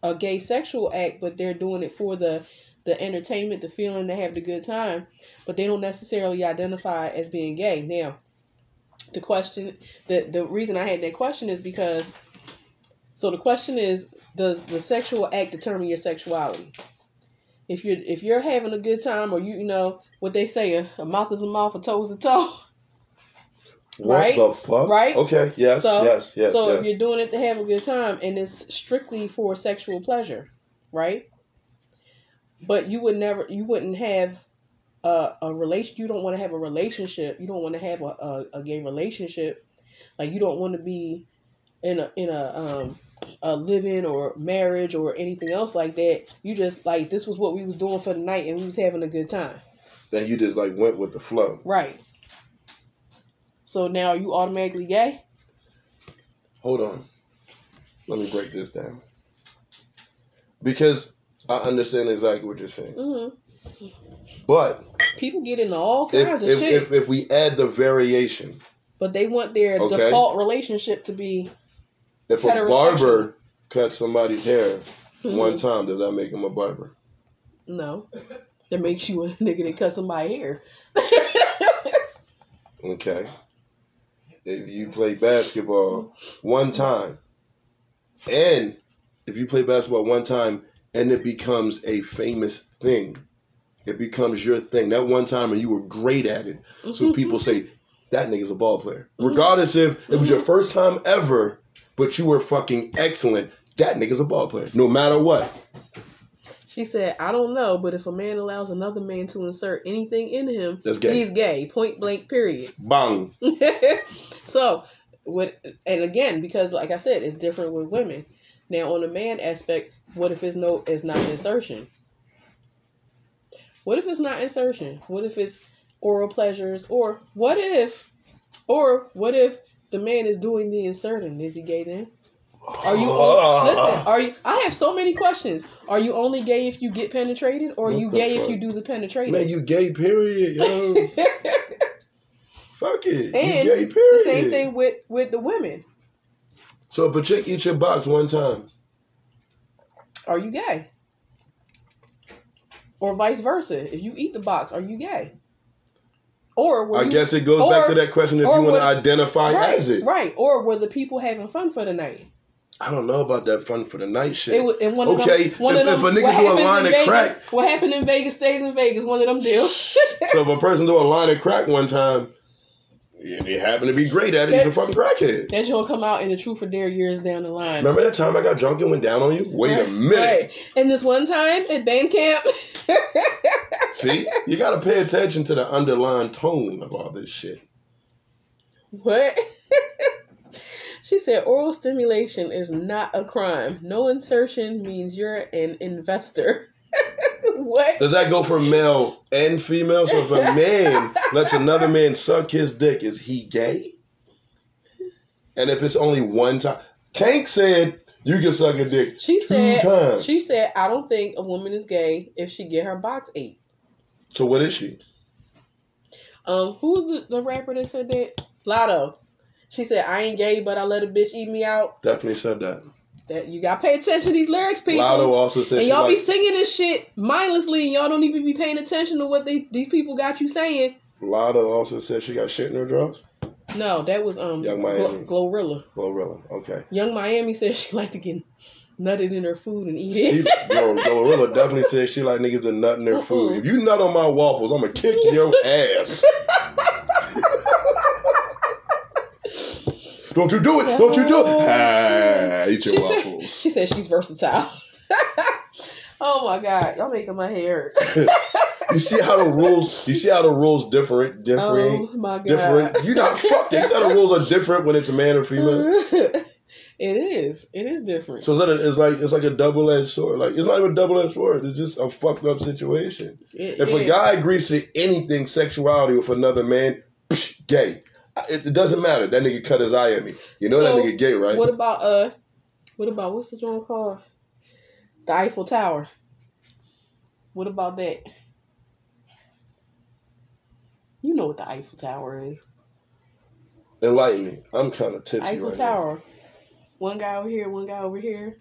a gay sexual act, but they're doing it for the the entertainment, the feeling, they have the good time, but they don't necessarily identify as being gay. Now, the question, the the reason I had that question is because, so the question is, does the sexual act determine your sexuality? If you're if you're having a good time, or you you know what they say, a, a mouth is a mouth, a toe is a toe. What Right? the fuck? Right? Okay. Yes. So- yes. Yes. so yes. if you're doing it to have a good time and it's strictly for sexual pleasure, right? But you would never, you wouldn't have a, a relation. You don't want to have a relationship. You don't want to have a, a, a gay relationship. Like you don't want to be in a in a um a living or marriage or anything else like that. You just like this was what we was doing for the night and we was having a good time. then you just like went with the flow. Right. So now you automatically gay? Hold on. Let me break this down. Because I understand exactly what you're saying. hmm But People get into all if, kinds of if, shit. if, if we add the variation, But they want their Okay. default relationship to be if a barber cuts somebody's hair Mhm. one time, does that make him a barber? no. That makes you a nigga that cut somebody's hair. Okay. If you play basketball one time, and if you play basketball one time and it becomes a famous thing, it becomes your thing. That one time and you were great at it. So mm-hmm. people say, that nigga's a ball player. Mm-hmm. Regardless if it was your mm-hmm. first time ever, but you were fucking excellent, that nigga's a ball player. No matter what. She said, I don't know, but if a man allows another man to insert anything in him, That's gay. he's gay. Point blank, period. Bang. so, what, and again, because like I said, it's different with women. Now, on the man aspect, what if it's no, it's not insertion? What if it's not insertion? What if it's oral pleasures? Or what if, or what if the man is doing the inserting? Is he gay then? Are you only, listen? Are you? I have so many questions. Are you only gay if you get penetrated, or are What you gay if you do the penetration? Man, you gay, period, yo. Fuck it. And you gay, period. the same thing with with the women. So if a chick eat your box one time, Are you gay? Or vice versa. If you eat the box, are you gay? Or were I you, guess it goes or- back to that question if you want to identify right, as it. right? Or were the people having fun for the night? I don't know about that fun for the night shit. It, and one of Okay, them, one if- of them, if a nigga do a line of Vegas, crack- what happened in Vegas stays in Vegas. One of them deals. so if a person do a line of crack one time, and they happen to be great at it, he's a fucking crackhead. that you'll come out in the truth or dare years down the line. Remember that time I got drunk and went down on you? Wait a minute. right. And this one time at band camp, See, you got to pay attention to the underlying tone of all this shit. what? she said oral stimulation is not a crime. No insertion means you're an investor. what? Does that go for male and female? So if a man lets another man suck his dick, is he gay? And if it's only one time, Tank said you can suck a dick She said times. she said I don't think a woman is gay if she get her box ate. so what is she? Um, who was the, the rapper that said that? Latto. She said I ain't gay, but I let a bitch eat me out. Definitely said that. That you got to pay attention to these lyrics, people. Latto also said and y'all be singing this shit mindlessly, and y'all don't even be paying attention to what they these people got you saying. Latto also said she got shit in her drawers. No, that was um Yung Miami. Glorilla. Glorilla. Okay. Yung Miami said she liked to get nutted in her food and eat She, it. Glor- Glorilla definitely said she like niggas to nut in their food. If you nut on my waffles, I'm gonna kick your ass. Don't you do it! Don't you do it! Ah, eat your she said, waffles. she said she's versatile. oh my god, y'all making my hair. You see how the rules? You see how the rules different, different, oh my god. different. You not fuck. You see how the rules are different when it's a man or female. it is. It is different. So is that a, it's like it's like a double edged sword. Like it's not even a double edged sword. It's just a fucked up situation. It- If a it- guy agrees to anything sexuality with another man, psh, gay. It, it doesn't matter. That nigga cut his eye at me. You know So, that nigga gay, right? What about uh? What about what's the joint called? The Eiffel Tower. What about that? You know what the Eiffel Tower is. Enlighten me. I'm kind of tipsy Eiffel right Tower. One guy over here, one guy over here.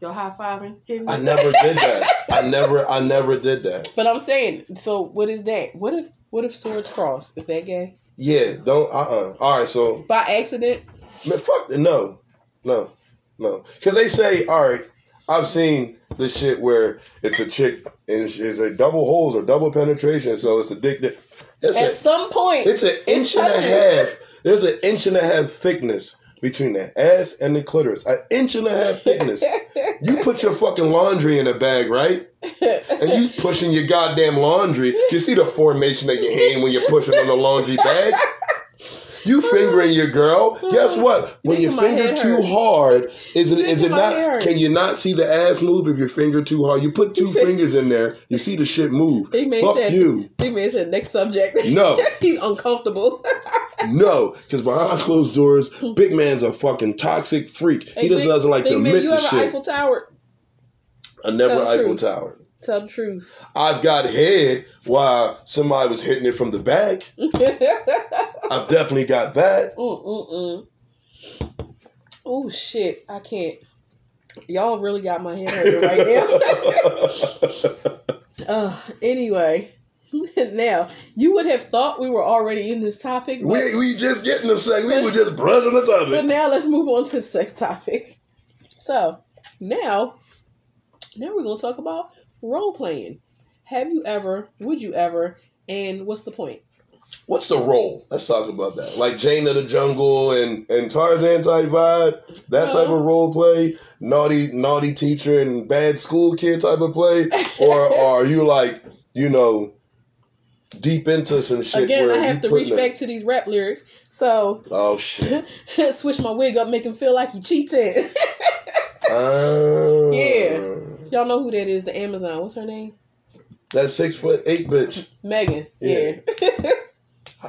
Y'all high fiving. I never did that. I never. I never did that. But I'm saying, so what is that? What if what if swords cross? Is that gay? Yeah. Don't. Uh. uh All right. So By accident? Man, fuck. No, no, no. Because they say, all right, I've seen the shit where it's a chick and it's it's a double holes or double penetration, so it's a dick that. It's, At a, some point, it's an inch and a half. There's an inch and a half thickness between the ass and the clitoris. An inch and a half thickness. You put your fucking laundry in a bag, right? And you pushing your goddamn laundry. You see the formation of your hand when you're pushing on the laundry bag? You fingering your girl. Guess mm. what? When you finger too hard, is it is it not can you not see the ass move if you finger too hard? You put two said- fingers in there, you see the shit move. Big man Fuck said, you. Big man said, next subject. No. He's uncomfortable. No, because behind closed doors, big man's a fucking toxic freak. Hey, he just Big- doesn't like to man, admit you the shit. Eiffel Tower? I never Eiffel. Tower. Tell the truth. I've got head while somebody was hitting it from the back. I've definitely got that. Mm-mm-mm. Oh shit! I can't. Y'all really got my head hurting right now. uh, anyway, now you would have thought we were already in this topic, but, we we just getting the sex. We were just brushing the but topic. now let's move on to the sex topic. So now, now we're gonna talk about role playing. Have you ever? Would you ever? And what's the point? What's the role? Let's talk about that. Like Jane of the Jungle and and Tarzan type vibe. That type of role play. Naughty naughty teacher and bad school kid type of play. Or, or are you like you know deep into some shit? Again, where I have to reach back to these rap lyrics. So Oh shit. switch my wig up, make him feel like he cheated. Ah. Yeah. Y'all know who that is? The Amazon. What's her name? That six foot eight bitch. Megan. Yeah. Yeah.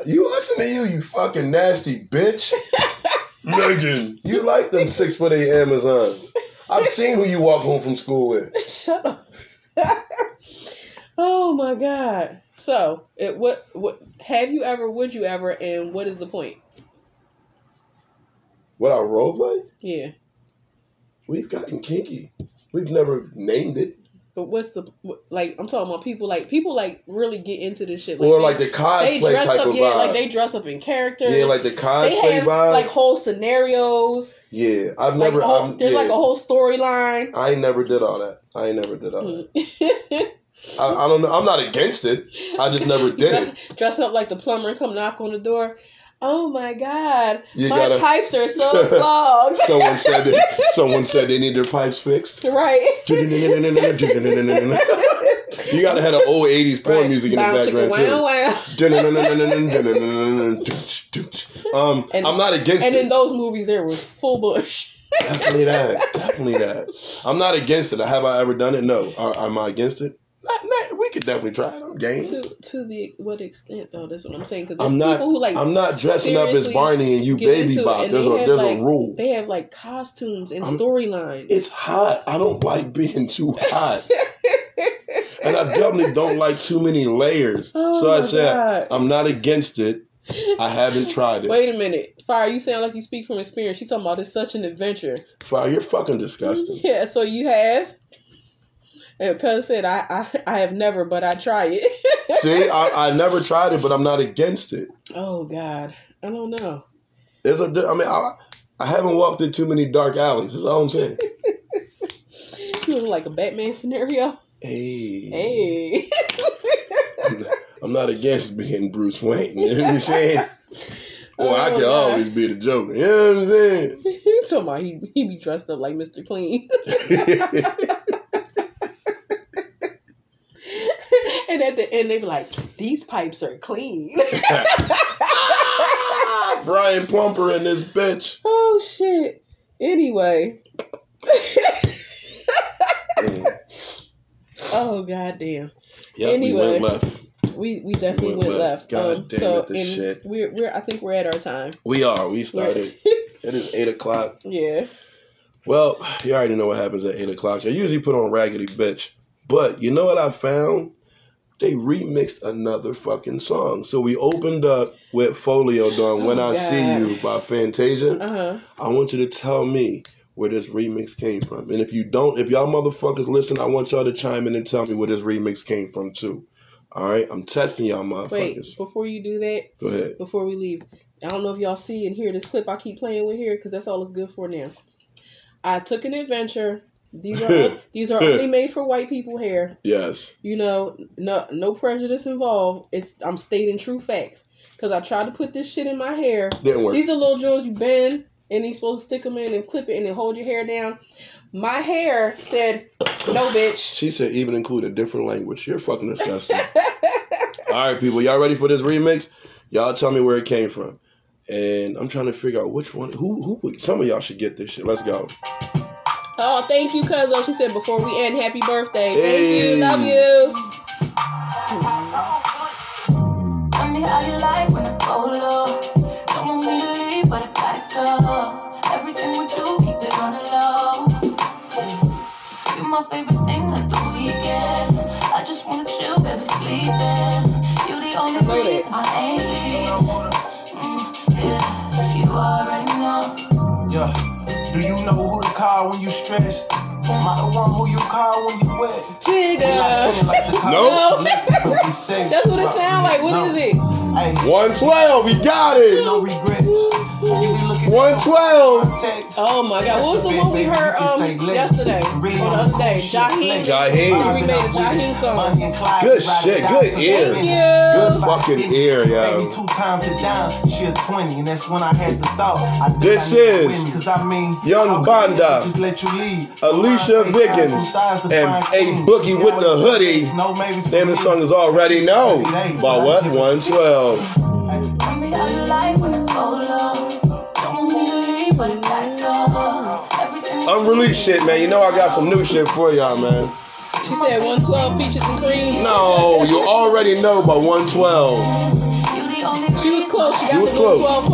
You listen to you, you fucking nasty bitch. Megan, you like them six foot eight Amazons. I've seen who you walk home from school with. Shut up. oh my god. So, it, what what have you ever? Would you ever? And what is the point? What our role play? Yeah. We've gotten kinky. We've never named it. But what's the like? I'm talking about people like people like really get into this shit. Like or they- like the they cosplay dress type up, of yeah, vibe. like they dress up in characters. yeah, like the they cosplay have vibe. like whole scenarios. yeah, I've never. a whole, I'm, there's yeah. like a whole storyline. I ain't never did all that. I ain't never did all that. Mm. I, I don't know. I'm not against it. I just never did dress, it. dress up like the plumber and come knock on the door. Oh my god, You my gotta- pipes are so clogged. Someone said that. Someone said they need their pipes fixed. right. you gotta have the old '80s porn right. music in the Bow, background too. um, And- I'm not against it. And it. in those movies, there was full bush. Definitely that. Definitely that. I'm not against it. Have I ever done it? No. Are, am I against it? Not, not, we could definitely try it. I'm game. to to the what extent though? That's what I'm saying. Because I'm not. people who like I'm not dressing up as Barney and you baby it, There's they a have, there's like- a rule. they have like costumes and storylines. It's hot. I don't like being too hot, and I definitely don't like too many layers. Oh so I said God. I'm not against it. I haven't tried it. Wait a minute, Fire. You sound like you speak from experience. You talking about it's such an adventure. Fire, you're fucking disgusting. Yeah. So you have. And Pella said, I, I I have never, but I try it. See, I, I never tried it, but I'm not against it. oh God, I don't know. There's a. I mean, I, I haven't walked in too many dark alleys. That's all I'm saying. You look like a Batman scenario. Hey. Hey. I'm not- I'm not against being Bruce Wayne. You know what I'm saying? Well, I Oh, can God. always be the Joker. You know what I'm saying? talking about he he be dressed up like Mr. Clean. And at the end they be like, These pipes are clean. Brian Pumper in this bitch. oh shit. Anyway. Mm. oh goddamn. Yep, Anyway. we. We we definitely Went went, left. left. God um damn so it, this shit. we're we're I think we're at our time. We are. We started. It is 8 o'clock. yeah. Well, you already know what happens at 8 o'clock. I usually put on Raggedy Bitch. But you know what I found? They remixed another fucking song. So we opened up with Foolio doing When Oh, I See You by Fantasia. Uh-huh. I want you to tell me where this remix came from. And if you don't, if y'all motherfuckers listen, I want y'all to chime in and tell me where this remix came from too. All right, I'm testing y'all motherfuckers. Wait, before you do that, Go ahead. before we leave. I don't know if y'all see and hear this clip I keep playing with here because that's all it's good for now. I took an adventure. These are these are only made for white people hair. Yes. You know, no no prejudice involved. It's I'm stating true facts because I tried to put this shit in my hair. Didn't work. These are little jewels you bend and you're supposed to stick them in and clip it and then hold your hair down. My hair said, "No, bitch." She said even include a different language. You're fucking disgusting. All right, people, y'all ready for this remix? Y'all tell me where it came from. And I'm trying to figure out which one. Who? Who? Some of y'all should get this shit. Let's go. Oh, thank you, Cuzzo. She said before we end, happy birthday. Thank Hey. you. Love you. Tell me how you like when I go low. Don't want me to leave, but I gotta go. Everything we do, keep it on the low. You my favorite thing like the weekend. I just wanna chill, baby, sleeping. You the only know that. reason I ain't leaving. Mm, yeah, you already know. Yeah. Do you know who to call when you stressed? Am I the one who you call when you wet? We like Jigga. like No. Don't be safe. That's what it sound like. What no. is it? Hey, 112. We got it. no it. regrets. You be looking at 112. Oh my God. What was the one we heard um yesterday or the other day? Jaheim. Jaheim. We made a Jaheim song. Good shit, good ear. Thank you. Good fucking ear, yo. Maybe two times it down. She a 20, and that's when I had the thought. I think This I is with me, 'cause I mean, Young how Banda, Just let you lead. Alicia My Wiggins, and A king. Boogie with the Yeah, hoodie. No, maybe Name the song is Already Know by what? 112. Tell me how you like when I go low. Don't want me to leave, but I gotta go. Everything we Unreleased shit, man. You know I got some new shit for y'all, man. She said 112 peaches and cream. No, you already know by 112. You the only She was close. She got You was the close. 112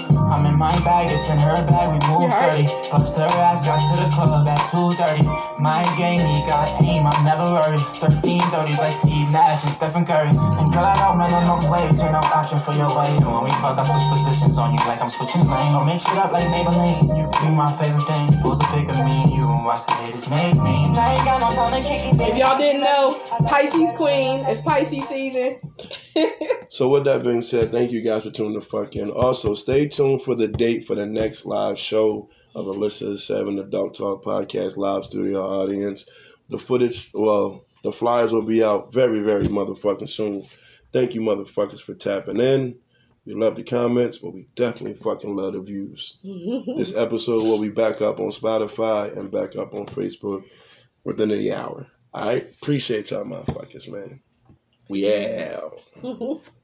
part. You already know. I'm in my bag, it's in her bag, we move You heard sturdy. Bust her ass, got to the club at 2.30. My game, he got aim, I'm never worried. 1330s like Steve Nash and Stephen Curry. And girl, I don't run on no wage, ain't no option for your weight. And when we fuck, I switch positions on you like I'm switching lanes. Don't make shit up like Maybelline, you be my favorite thing. Post a pic of me and you and watch the haters make me. I ain't got no time to kick it, If y'all didn't know, Pisces Queen, it's Pisces season. So with that being said, thank you guys for tuning the fuck in. Also, stay tuned for the date for the next live show of Alyssa Seven, the Dog Talk Podcast live studio audience. The footage, well, the flyers will be out very, very motherfucking soon. Thank you, motherfuckers, for tapping in. We love the comments, but we definitely fucking love the views. This episode will be back up on Spotify and back up on Facebook within the hour. I appreciate y'all, motherfuckers, man. We out.